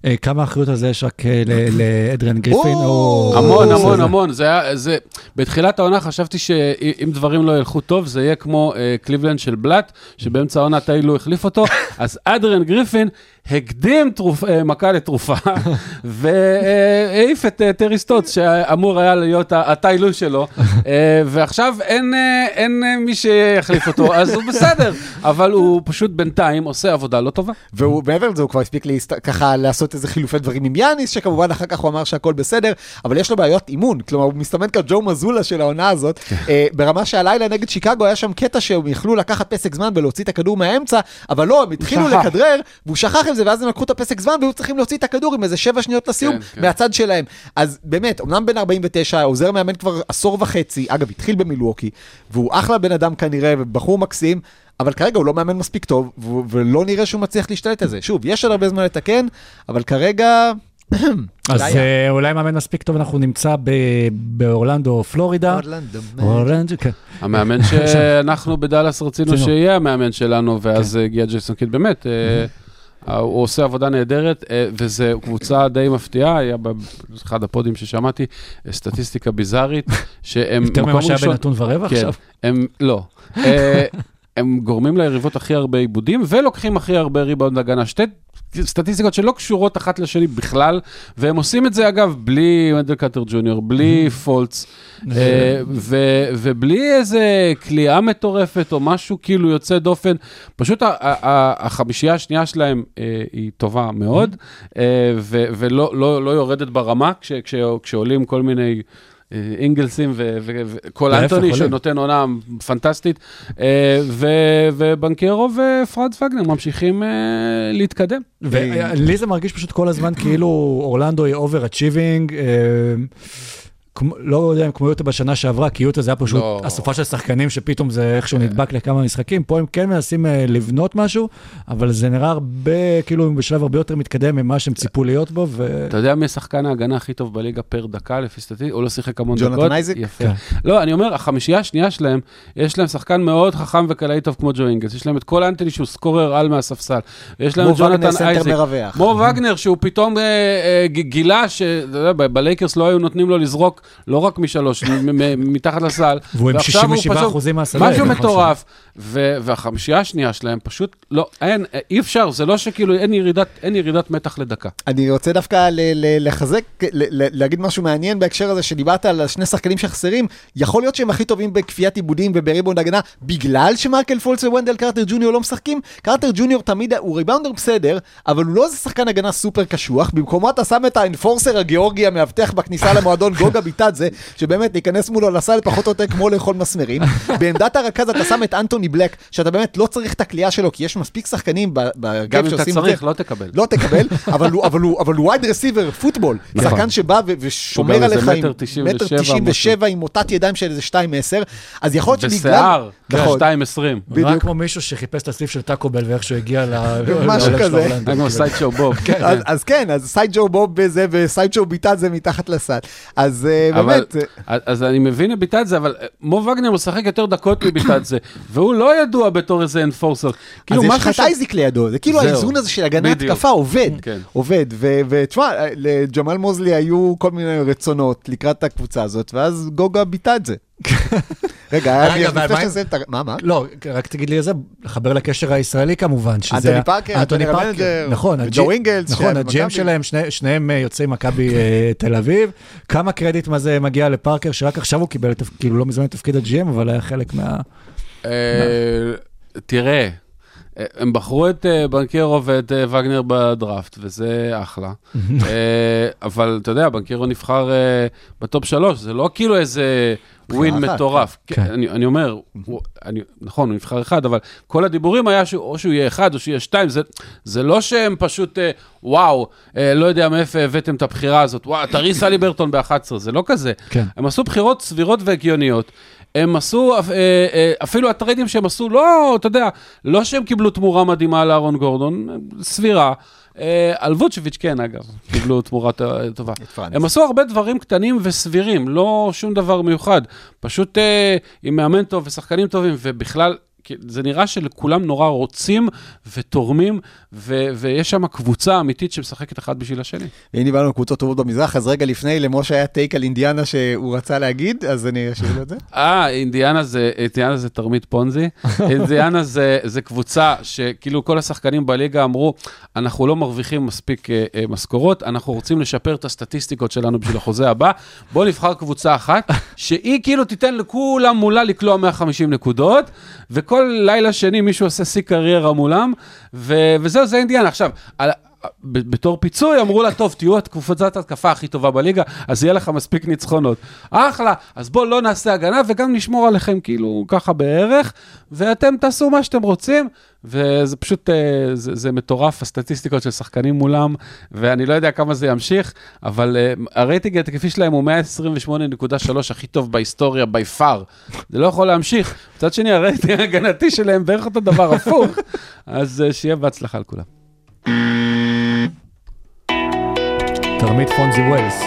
אה, כמה אחריות על זה יש רק אה, לאדריאן גריפין? או, המון, המון, זה- המון. זה היה, זה, בתחילת העונה חשבתי שאם דברים לא ילכו טוב, זה יהיה כמו אה, קליבלנד של בלאט, שבאמצע העונה טיי לו החליף אותו, אז אדריאן גריפין הקדים תרופ, אה, מכה לתרופה, והעיף את אה, טרי סטוץ, שאמור היה להיות ה- הטיילו שלו, אה, ועכשיו אין, אין מי שיחליף אותו, אז הוא בסדר, אבל הוא פשוט בינתיים עושה עבודה לא טובה. והוא מעבר לזה הוא כבר הספיק להסת... ככה לעשות איזה חילופי דברים עם יאניס, שכמובן אחר כך הוא אמר שהכל בסדר, אבל יש לו בעיות אימון, כלומר הוא מסתמן כג'ו מזולה של העונה הזאת, אה, ברמה שהלילה נגד שיקגו היה שם קטע שהם יכלו לקחת פסק זמן ולהוציא את הכדור מהאמצע, אבל לא, הם התחילו. לכדרר, והוא שכח עם זה, ואז הם לקחו את הפסק זמן והיו צריכים להוציא את הכדור עם איזה שבע שניות לסיום, כן, כן. מהצד שלהם. אז באמת, אמנם בן 49, עוזר מאמן כבר עשור וחצי, אגב, התחיל במילווקי, והוא אחלה בן אדם כנראה, ובחור מקסים, אבל כרגע הוא לא מאמן מספיק טוב, ו- ולא נראה שהוא מצליח להשתלט על זה. שוב, יש עוד הרבה זמן לתקן, אבל כרגע אז. אה, אולי מאמן מספיק טוב, אנחנו נמצא ב- באורלנדו, פלורידה. אורלנדו, אורלנדו, כן. המאמן שאנחנו בדאלאס רצינו. שיהיה המאמן שלנו, ואז הגיע ג'ייסון קיד, באמת, אה, הוא עושה עבודה נהדרת, אה, וזו קבוצה די מפתיעה, היה באחד הפודים ששמעתי, אה, סטטיסטיקה ביזארית, שהם יותר ממה שהיה בנתון ורבע כן, עכשיו. הם, לא. אה, הם גורמים ליריבות הכי הרבה איבודים, ולוקחים הכי הרבה ריבאונד הגנה. שתי סטטיסטיקות שלא קשורות אחת לשני בכלל, והם עושים את זה אגב בלי וונדל קרטר ג'וניור, בלי פולץ, אה, ובלי איזה כליאה מטורפת או משהו כאילו יוצא דופן. פשוט החמישייה השנייה שלהם אה, היא טובה מאוד, אה, ולא לא- לא יורדת ברמה כש- כש- כשעולים כל מיני... אה, אינגלסים ו- ו- וכל אנטוני. שנותן עונה פנטסטית, אה, ו- ובנקרו ופרנץ וגנר ממשיכים אה, להתקדם. ולי זה מרגיש פשוט כל הזמן כאילו אורלנדו היא over-achieving. לא יודע אם כמו יוטה בשנה שעברה, כי יוטה זה היה פשוט לא. אסופה של שחקנים שפתאום זה איכשהו נדבק לכמה משחקים. פה הם כן מנסים אה, לבנות משהו, אבל זה נראה הרבה, כאילו בשלב הרבה יותר מתקדם ממה שהם ציפו להיות בו, ו... אתה יודע מי שחקן ההגנה הכי טוב בליגה פר דקה לפי סטטיסטיקה? הוא לא שיחק המון ג'ונתן דקות. אייזק? יפה. כן. לא, אני אומר, החמישייה השנייה שלהם, יש להם שחקן מאוד חכם וקלעי טוב כמו ג'ו אינגלס. יש להם את קול אנתוני שהוא scorer על מהספסל. יש להם את ג'ונתן אייזק. מו וגנר, שהוא פתאום אה, אה, גילה שאתה יודע, ב- בלייקרס לא היו נותנים לו לזרוק לא רק משלוש, מתחת לסל. והוא עם ועכשיו הוא 67 פשוט- אחוזים מהשדה. משהו נכון מטורף. והחמישייה השנייה שלהם פשוט לא, אין, אי אפשר, זה לא שכאילו אין ירידת, אין ירידת מתח לדקה. אני רוצה דווקא לחזק, להגיד משהו מעניין בהקשר הזה שדיברת על שני שחקנים שחסרים, יכול להיות שהם הכי טובים בכפיית איבודים ובריבאונד הגנה, בגלל שמרקל פולץ וונדל קרטר ג'וניור לא משחקים? קרטר ג'וניור תמיד, הוא ריבאונדר בסדר, אבל הוא לא איזה שחקן הגנה סופר קשוח, במקומו אתה שם את האנפורסר הגיאורגי המאבטח בכניסה למועדון גוגה ביטאדזה, שבאמת להיכנס מולו לסל פחות או יותר כמו לאכול מסמרים. בעמדת הרכז אתה שם את אנטוני בלק, שאתה באמת לא צריך את הכלייה שלו, כי יש מספיק שחקנים ב- גם בהרכב אם אתה שעושים את זה. צריך, לא תקבל. לא תקבל, אבל הוא, וייד רסיבר, פוטבול. שחקן שבא ושומר גם עליך עם מטר תשעים ושבע, מטר תשעים ושבע עם מוטת ידיים של איזה 2-10, אז יכול להיות שבגלל... ושיער, נכון. 2.20. נראה בדיוק. כמו מישהו שחיפש את הסליף של טאקו בל ואיכשהו הגיע ל... משהו כזה. היה כמו סיידשו בוב. אז, אז כן, אז סיידשו בוב בזה וסיידשו ביטאדזה מתחת לסל. אז אה, אבל, באמת, אה, אז אני מבין את ביטאדזה, אבל אה, מו וגנר משחק יותר דקות מביטאדזה, והוא לא ידוע בתור איזה enforcer. כאילו אז יש לך את אייזיק לידו, זה כאילו. האיזון הזה של הגנה. התקפה עובד, כן. עובד, ו- ותשמע, לג'מאל מוזלי היו כל מיני רצונות לקראת הקבוצה הזאת, ואז גוגה ביטאדזה. רגע, לפני מה- שנסיים את ה... מה, מה? לא, רק תגיד לי איזה, לחבר לקשר הישראלי כמובן, שזה... אנטוני פארקר, אנטוני פארקר, נכון, הג'י- אינגלס, נכון, ה GM. שלהם, שני- שניהם אה, יוצאי מכבי אה, תל אביב. כמה קרדיט מה זה מגיע לפארקר, שרק עכשיו הוא קיבל, כאילו לא מזמן את תפקיד ה GM, אבל היה חלק מה... אה, תראה, אה, הם בחרו את אה, בנקרו ואת אה, וגנר בדראפט, וזה אחלה. אה, אבל אתה יודע, בנקרו נבחר אה, בטופ שלוש, זה לא כאילו איזה ווין מטורף. כן. כן, אני אני אומר, הוא- אני- נכון, הוא נבחר אחד, אבל כל הדיבורים היה שהוא- או שהוא יהיה אחד או שיהיה שתיים, זה- זה לא שהם פשוט, אה, וואו, אה, לא יודע מאיפה הבאתם את הבחירה הזאת, וואו, תראי סלי ברטון ב-11, זה לא כזה. כן. הם עשו בחירות סבירות והגיוניות. הם עשו, אה, אה, אפילו הטריידים שהם עשו, לא, אתה יודע, לא שהם קיבלו תמורה מדהימה לאהרון גורדון, סבירה. אה, על ווצ'ביץ' כן, אגב, קיבלו תמורה טובה. הם עשו הרבה דברים קטנים וסבירים, לא שום דבר מיוחד. פשוט עם מאמן טוב ושחקנים טובים, ובכלל, זה נראה שלכולם נורא רוצים ותורמים, ו- ויש שם קבוצה אמיתית שמשחקת אחד בשביל השני. ואם דיברנו על קבוצות טובות במזרח, אז רגע לפני, למשה היה טייק על אינדיאנה שהוא רצה להגיד, אז אני אשאיר לו את זה. אה, אינדיאנה זה, אינדיאנה זה תרמית פונזי. אינדיאנה זה, זה קבוצה שכאילו כל השחקנים בליגה אמרו, אנחנו לא מרוויחים מספיק אה, אה, משכורות, אנחנו רוצים לשפר את הסטטיסטיקות שלנו בשביל החוזה הבא, בואו נבחר קבוצה אחת, שהיא כאילו תיתן לכולם מולה לקלוע 150 נקודות, וכל לילה שני מישהו עושה שיא קריירה מולם, ו- וזהו, זה אינדיאנה. עכשיו, על... בתור פיצוי אמרו לה, טוב, תהיו הקבוצת התקפה הכי טובה בליגה, אז יהיה לך מספיק ניצחונות. אחלה, אז בואו לא נעשה הגנה וגם נשמור עליכם כאילו ככה בערך, ואתם תעשו מה שאתם רוצים, וזה פשוט, אה, זה, זה מטורף, הסטטיסטיקות של שחקנים מולם, ואני לא יודע כמה זה ימשיך, אבל אה, הרייטינג התקפי שלהם הוא 128.3, הכי טוב בהיסטוריה, by far. זה לא יכול להמשיך. מצד שני, הרייטינג ההגנתי שלהם בערך אותו דבר הפוך, אז אה, שיהיה בהצלחה לכולם. תרמית פונזי וולס.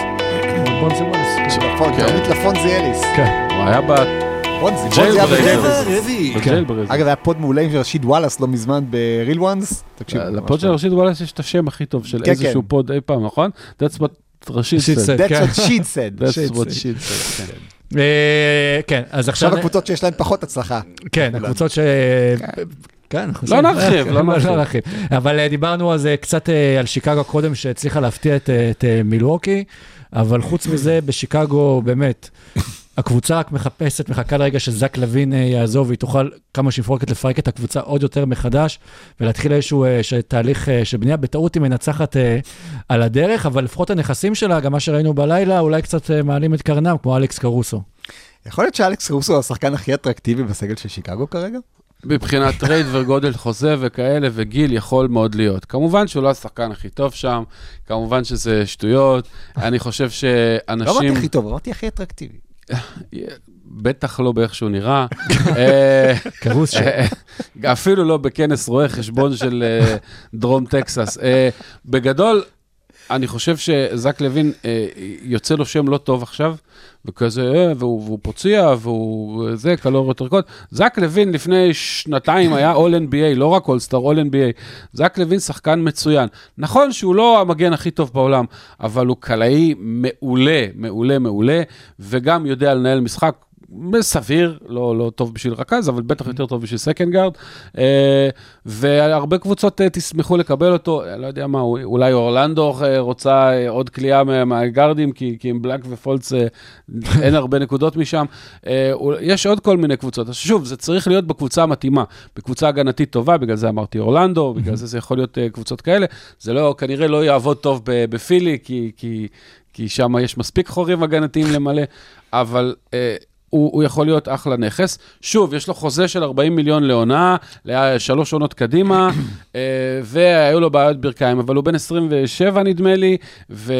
פונזי וולס. נכון, כן. תרמית לפונזי אליס. כן. הוא היה פונזי, פונזי היה. בג'יילברז. אגב, היה פוד מעולה עם רשיד וואלאס לא מזמן בריל וואנס. תקשיב. לפוד של רשיד וואלאס יש את השם הכי טוב של כן, איזשהו כן. פוד אי פעם, נכון? That's what רשיד Rashid said. That's כן. what she said. That's what she said, כן. אה, כן, אז עכשיו... עכשיו הקבוצות שיש להן פחות הצלחה. כן, הקבוצות ש... כן, לא נרחיב, לא נרחיב. נרחיב. אבל אה, דיברנו על זה קצת אה, על שיקגו קודם, שהצליחה להפתיע את, אה, את מילווקי, אבל חוץ מזה, בשיקגו, באמת, הקבוצה רק מחפשת, מחכה לרגע שזק לוין יעזוב, והיא תוכל כמה שהיא מפורקת לפרק את הקבוצה עוד יותר מחדש, ולהתחיל איזשהו ש- תהליך של בנייה. בטעות היא מנצחת על הדרך, אבל לפחות הנכסים שלה, גם מה שראינו בלילה, אולי קצת מעלים את קרנם, כמו אלכס קרוסו. יכול להיות שאלכס קרוסו הוא השחקן הכי אטרקטיבי בסגל של שיקגו כרגע? מבחינת trade וגודל חוזה וכאלה וגיל יכול מאוד להיות. כמובן שהוא לא השחקן הכי טוב שם, כמובן שזה שטויות. אני חושב לא אמרתי שאנשים, הכי טוב, אמרתי הכי אטרקטיבי. בטח לא באיך שהוא נראה. אה, קרוסו. אה, אפילו לא בכנס רואה חשבון של אה, דרום טקסס. בגדול, אני חושב שזק לוין, אה, יוצא לו שם לא טוב עכשיו, וכזה, אה, והוא, והוא פוצע, והוא אה, זה, קלוריות ירקות. זק לוין לפני שנתיים היה All NBA, לא רק All Star, All NBA. זק לוין שחקן מצוין. נכון שהוא לא המגן הכי טוב בעולם, אבל הוא קלעי מעולה, מעולה, מעולה, וגם יודע לנהל משחק. סביר, לא, לא טוב בשביל רכז, אבל בטח יותר טוב בשביל second guard. אה, והרבה קבוצות אה, ישמחו לקבל אותו, אה, לא יודע מה, אולי אורלנדו אה, רוצה אה, עוד קליעה מה- מהגארדים, כי, כי עם בלק ופולץ אה, אין הרבה נקודות משם. הוא- יש עוד כל מיני קבוצות. אז שוב, זה צריך להיות בקבוצה המתאימה, בקבוצה הגנתית טובה, בגלל זה אמרתי אורלנדו, בגלל זה זה יכול להיות אה, קבוצות כאלה. זה לא, כנראה לא יעבוד טוב בפילי, כי, כי, כי שם יש מספיק חורים הגנתיים למלא, אבל... אה, הוא, הוא יכול להיות אחלה נכס. שוב, יש לו חוזה של 40 מיליון לעונה, לשלוש עונות קדימה, אה, והיו לו בעיות ברכיים, אבל הוא בן 27 נדמה לי, ו,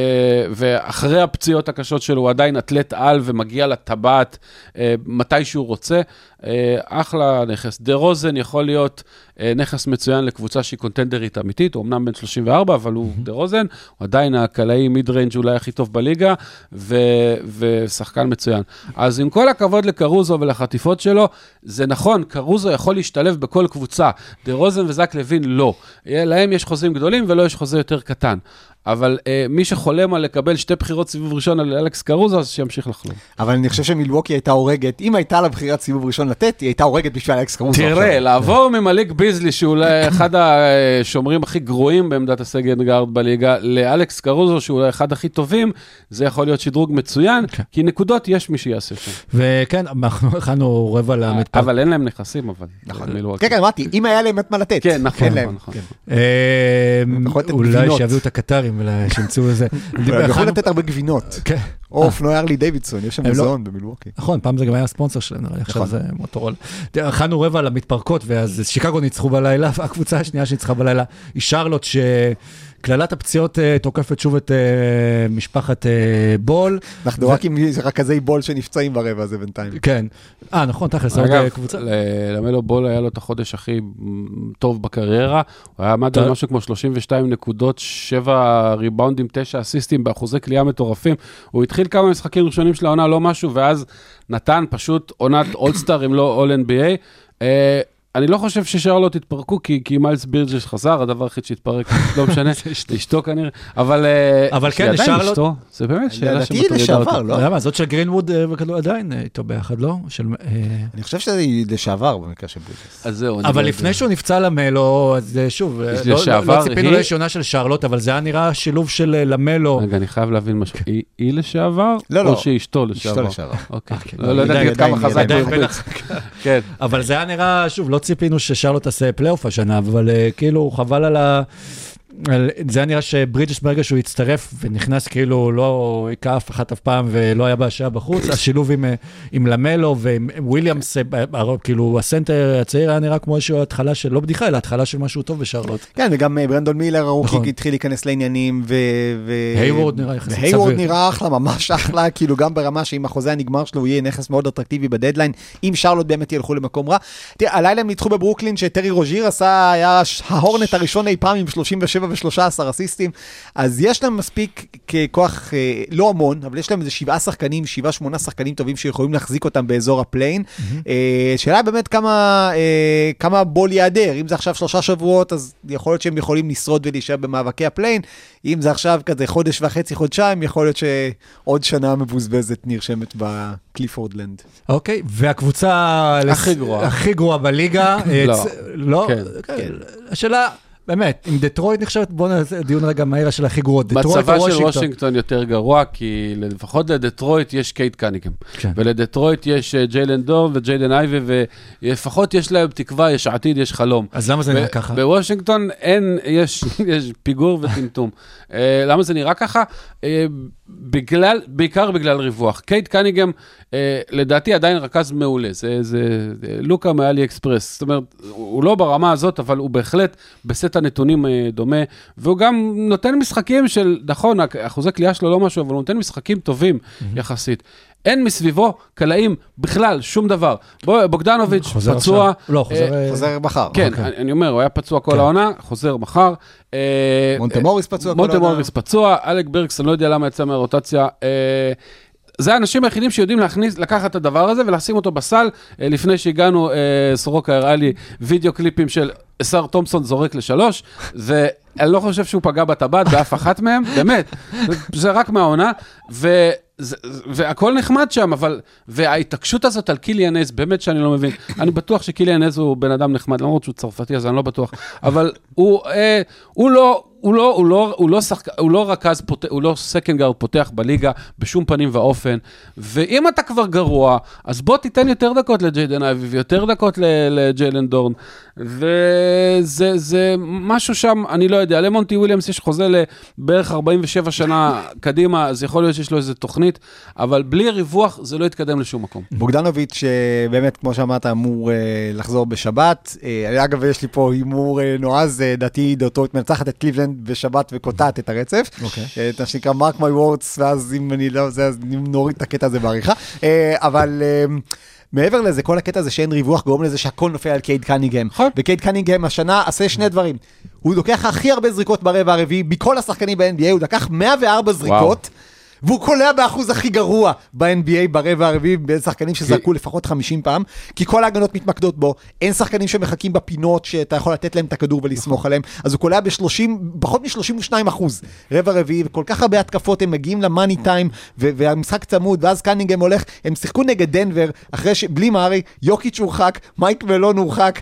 ואחרי הפציעות הקשות שלו הוא עדיין אתלט על ומגיע לטבעת אה, מתי שהוא רוצה. אה, אחלה נכס. דה רוזן יכול להיות אה, נכס מצוין לקבוצה שהיא קונטנדרית אמיתית, הוא אמנם בן 34, אבל הוא דה רוזן, הוא עדיין הקלעי mid range אולי הכי טוב בליגה, ו, ושחקן מצוין. אז עם כל הכבוד לקרוזו ולחטיפות שלו, זה נכון, קרוזו יכול להשתלב בכל קבוצה. דה רוזן וזק לוין לא. להם יש חוזים גדולים ולו יש חוזה יותר קטן. אבל אה, מי שחולם על לקבל שתי בחירות סיבוב ראשון על אלכס קרוזו, אז שימשיך לחלום. אבל אני חושב שמילווקי הייתה הורגת, אם הייתה לה בחירת סיבוב ראשון לתת, היא הייתה הורגת בשביל אלכס קרוזו. תראה. לעבור ממליק ביזלי, שהוא אולי אחד השומרים הכי גרועים בעמדת הסגן גארד בליגה, לאלכס קרוזו, שהוא אולי אחד הכי טובים, זה יכול להיות שדרוג מצוין, כן. כי נקודות יש מי שיעשה שם. וכן, אנחנו הכנו רבע למתפר. אבל אין להם נכסים, אבל. נכון. מילווקי. כן, כן, אמרתי, אם היה להם את מה לתת. כן, נכון, אין להם. נכון, נכון. אה, יכול לתת אולי גבינות. שיביאו את הקטרים ושימצאו איזה... הם יכולים הכנו- לתת הרבה גבינות. כן. או אופנועי ארלי דיווידסון, יש שם לא- מוזיאון במילווקי. נכון, פעם זה גם היה הספונסר שלהם, נראה לי, עכשיו נכון. זה מוטורול. הכנו רבע למתפרקות, ואז שיקגו ניצחו בלילה, והקבוצה השנייה שניצחה בלילה היא שרלוט, שקללת הפציעות אה, תוקפת שוב את אה, משפחת אה, בול. אנחנו רק עם רכזי בול שנפצעים ברבע הזה בינתיים. כן. אה, נכון, תכלס, עוד אגב, קבוצה. ל- למלו בול היה לו את החודש הכי טוב בקריירה, הוא היה עמד על. משהו כמו 32 נקודות, 7 ריבאונדים, 9 אסיסטים באחוזי קליעה מטורפים. הוא התחיל כמה משחקים ראשונים של העונה, לא משהו, ואז נתן פשוט עונת אולסטאר, אם לא אול NBA. אה, אני לא חושב ששרלוט התפרקו, כי, כי מיילס בירג'ש חזר, הדבר היחיד שהתפרק, לא משנה, אשתו כנראה, אבל... אה, אבל כן, אשתו, זה באמת שאלה לדעתי שמטרידה לשעבר, אותה. לא? אתה יודע מה, זאת של גרינווד אה, וכדור עדיין אה, איתו ביחד, לא? של, אה, אני חושב שזה לשעבר במקרה של ברידג'ס. אז זהו, אני אבל לא לפני. שהוא נפצע למלו, אז אה, שוב, אה, יש לא- לא לשעבר, לא ציפינו עונה של שרלוט, אבל זה היה נראה שילוב של אה, למלו. רגע, אני חייב להבין משהו. היא- היא לשעבר? לא, לא. או שהיא אשתו לשעבר? אשתו לשעבר. אוקיי. כן. לא לא ידעתי עדיין- עד כמה עדיין- חזק עדיין הוא בין החוץ. כן. אבל זה היה נראה, שוב, לא ציפינו ששרלוט תעשה פלייאוף השנה, אבל אה, כאילו, חבל על ה... זה היה נראה שברידג'ס ברגע שהוא הצטרף ונכנס כאילו לא היכה אף אחת אף פעם ולא היה בהשעה בחוץ, השילוב עם, אה, עם למלו ועם וויליאמס, אה, ב- כאילו הסנטר הצעיר היה נראה כמו איזושהי התחלה של, לא בדיחה, אלא התחלה של משהו טוב בשרלוט. כן, וגם אה, ברנדון מילר ה rookie נכון. התחיל להיכנס לעניינים, ו... ו- היוורד נראה יחסית סביר. נראה אחלה, ממש אחלה, כאילו גם ברמה שאם החוזה הנגמר שלו הוא יהיה נכס מאוד אטרקטיבי בדדליין, אם שרלוט באמת ילכו למקום רע. תראה, הלילה הם ניצחו בברוקלין שטרי רוז'יר עשה, היה ש- ההורנט הראשון אי פעם עם 37 ו-13 אסיסטים, אז יש להם מספיק כוח, אה, לא המון, אבל יש להם איזה שבעה שחקנים, שבעה, שמונה שחקנים טובים שיכולים להחזיק אותם באזור ה play-in. אה, שאלה באמת כמה, אה, כמה בול ייעדר, אם זה עכשיו שלושה שבועות, אז יכול להיות שהם יכולים לשרוד ולהישאר במאבקי ה play-in, אם זה עכשיו כזה חודש וחצי, חודשיים, יכול להיות שעוד שנה מבוזבזת נרשמת בקליפורדלנד. אוקיי, והקבוצה... הכי גרועה. הכי גרועה בליגה. לא. לא? כן. כן. השאלה, באמת, אם דטרויט נחשבת, בואו נעשה דיון רגע מהיר של הכי גרועות. דטרויט מצבה של וושינגטון? יותר גרוע, כי לפחות לדטרויט יש קייד קנינגהם. כן. ולדטרויט יש אה, ג'יילן דורן וג'יידן אייבי, ולפחות יש להם תקווה, יש עתיד, יש חלום. אז למה זה נראה ככה? בוושינגטון אין, יש, יש פיגור וטמטום. אה, למה זה נראה ככה? אה, בגלל, בעיקר בגלל ריווח. קייד קנינגהם, אה, לדעתי עדיין רכז מעולה, זה, זה לוקה מאלי אקספרס. זאת אומרת, הוא לא ברמה הזאת, אבל הוא בהחלט בסט הנתונים אה, דומה, והוא גם נותן משחקים של, נכון, אחוזי קליעה שלו לא משהו, אבל הוא נותן משחקים טובים יחסית. אין מסביבו קלעים בכלל, שום דבר. בוא, בוגדנוביץ', חוזר פצוע. עכשיו. לא, חוזר... אה, אה, חוזר מחר. כן, אוקיי. אני, אני אומר, הוא היה פצוע כל כן. העונה, חוזר מחר. אה, מונטה מוריס פצוע כל העונה. מוריס פצוע, אלק ברקס, אני לא יודע למה יצא מהרוטציה. אה, זה האנשים היחידים שיודעים להכניס, לקחת את הדבר הזה ולשים אותו בסל. אה, לפני שהגענו, אה, סורוקה הראה לי וידאו קליפים של שר תומפסון זורק לשלוש, ואני לא חושב שהוא פגע בטבעת באף אחת מהם, באמת, זה, רק מהעונה, ו... זה, והכל נחמד שם, אבל... וההתעקשות הזאת על קיליאן הייז, באמת שאני לא מבין. אני בטוח שקיליאן הייז הוא בן אדם נחמד, למרות שהוא צרפתי, אז אני לא בטוח. אבל הוא, אה, הוא לא... הוא לא, הוא לא, הוא לא, שחק, הוא לא רכז, פות, הוא לא second guard פותח בליגה בשום פנים ואופן. ואם אתה כבר גרוע, אז בוא תיתן יותר דקות לג'יידן אייבי ויותר דקות לג'יילן דורן. וזה זה משהו שם, אני לא יודע, למונטי וויליאמס יש חוזה לבערך 47 שנה קדימה, אז יכול להיות שיש לו איזה תוכנית, אבל בלי ריווח זה לא יתקדם לשום מקום. בוגדנוביץ', אה, באמת, כמו שאמרת, אמור אה, לחזור בשבת. אה, אגב, יש לי פה הימור אה, נועז, אה, לדעתי דטרויט מנצחת את קליבלנד בשבת וקוטעת את הרצף. אוקיי. אה, את מה שנקרא mark my words, ואז אם אני לא, זה, אז נוריד את הקטע הזה בעריכה. אה, אבל... אה, מעבר לזה, כל הקטע הזה שאין ריווח גורם לזה שהכל נופל על קייד קנינגהם. נכון. וקייד קנינגהם השנה עשה שני דברים. הוא לוקח הכי הרבה זריקות ברבע הרביעי, מכל השחקנים ב-NBA, הוא לקח 104 זריקות. והוא קולע באחוז הכי גרוע ב-NBA ברבע הרביעי, בין שחקנים שזרקו לפחות 50 פעם, כי כל ההגנות מתמקדות בו, אין שחקנים שמחכים בפינות שאתה יכול לתת להם את הכדור ולסמוך עליהם, אז הוא קולע ב-30, פחות מ-32 אחוז. רבע רביעי, וכל כך הרבה התקפות, הם מגיעים למאני טיים, והמשחק צמוד, ואז קנינגהם הולך, הם שיחקו נגד דנבר, אחרי ש... בלי מארי, יוקיץ' הורחק, מייק מלון הורחק.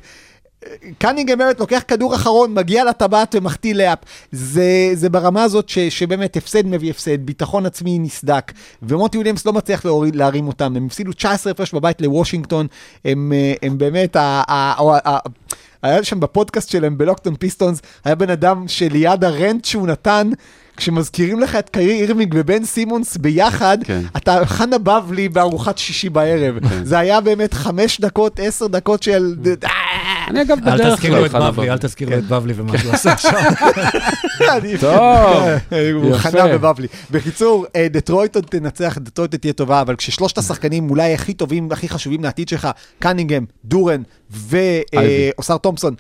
קנינגהם באמת לוקח כדור אחרון, מגיע לטבעת ומחטיא lay-up. זה, זה ברמה הזאת ש, שבאמת הפסד מביא הפסד, ביטחון עצמי נסדק, ומונטי וויליאמס לא מצליח להוריד, להרים אותם. הם הפסידו 19 הפרש בבית לוושינגטון, הם, אה, הם באמת, ה, ה, ה, ה, היה שם בפודקאסט שלהם ב Locked On Pistons, היה בן אדם שליד ה rant שהוא נתן, כשמזכירים לך את קיירי אירווינג ובן סימונס ביחד, כן. אתה חנה בבלי בארוחת שישי בערב. זה היה באמת חמש דקות, עשר דקות של... אני אגב אל בדרך תזכיר לו כלל את בבלי, אל. תזכיר לו את בבלי ומה שהוא עשה עכשיו. טוב, הוא יפה. חנה בבבלי. בקיצור, אה, דטרויט עוד תנצח, דטרויט תהיה טובה, אבל כששלושת השחקנים אולי הכי טובים, הכי חשובים לעתיד שלך, קנינגהם, דורן. ואוסר תומפסון,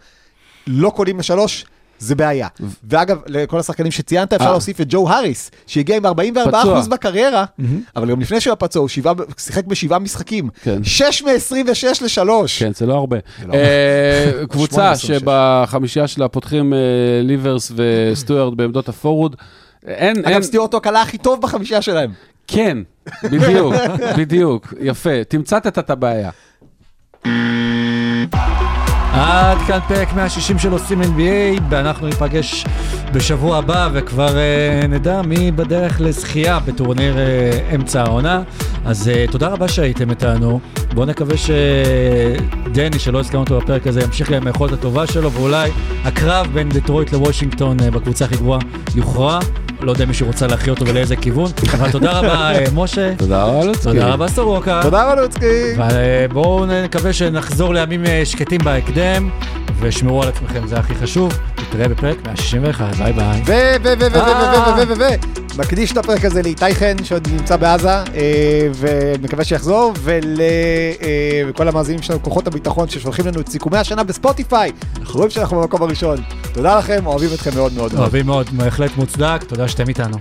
לא קולים לשלוש, זה בעיה. ואגב, לכל השחקנים שציינת, אפשר אה. להוסיף את ג'ו האריס, שהגיע עם 44% פצוע. בקריירה, אבל גם לפני שהוא היה פצוע, הוא שיחק בשבעה משחקים. כן. 6 מ-26 לשלוש. כן, זה לא הרבה. לא. אה, קבוצה 826. שבחמישייה שלה פותחים אה, ליברס וסטוארט בעמדות הפורוד. אין, אין, אגב, סטיוארט הוא הקלה הכי טוב בחמישייה שלהם. כן, בדיוק, בדיוק, יפה, תמצת את הבעיה. עד כאן פרק 160 של עושים NBA, ואנחנו ניפגש בשבוע הבא וכבר uh, נדע מי בדרך לזכייה בטורניר uh, אמצע העונה. אז uh, תודה רבה שהייתם איתנו. בואו נקווה שדני, שלא הזכרנו אותו בפרק הזה, ימשיך עם היכולת הטובה שלו, ואולי הקרב בין דטרויט לוושינגטון uh, בקבוצה הכי גבוהה יוכרע. לא יודע אם מישהו רוצה להכריע אותו ולאיזה כיוון, אבל תודה רבה uh, משה. תודה רבה, לוצקי. תודה רבה סורוקה. תודה רלוצקי. ובואו נקווה שנחזור לימים אה, שקטים בהקדם, ושמרו על עצמכם, זה הכי חשוב. נתראה בפרק 161, ביי ביי. ו... ו... ו... ו... ו... אה. ו... ו... ו... ו... מקדיש את הפרק הזה לאיתי חן שעוד נמצא בעזה אה, ומקווה שיחזור ולכל המאזינים שלנו כוחות הביטחון ששולחים לנו את סיכומי השנה בספוטיפיי. אנחנו רואים שאנחנו במקום הראשון. תודה לכם אוהבים אתכם מאוד. מאוד. אוהבים מאוד, בהחלט מוצדק, תודה שאתם איתנו.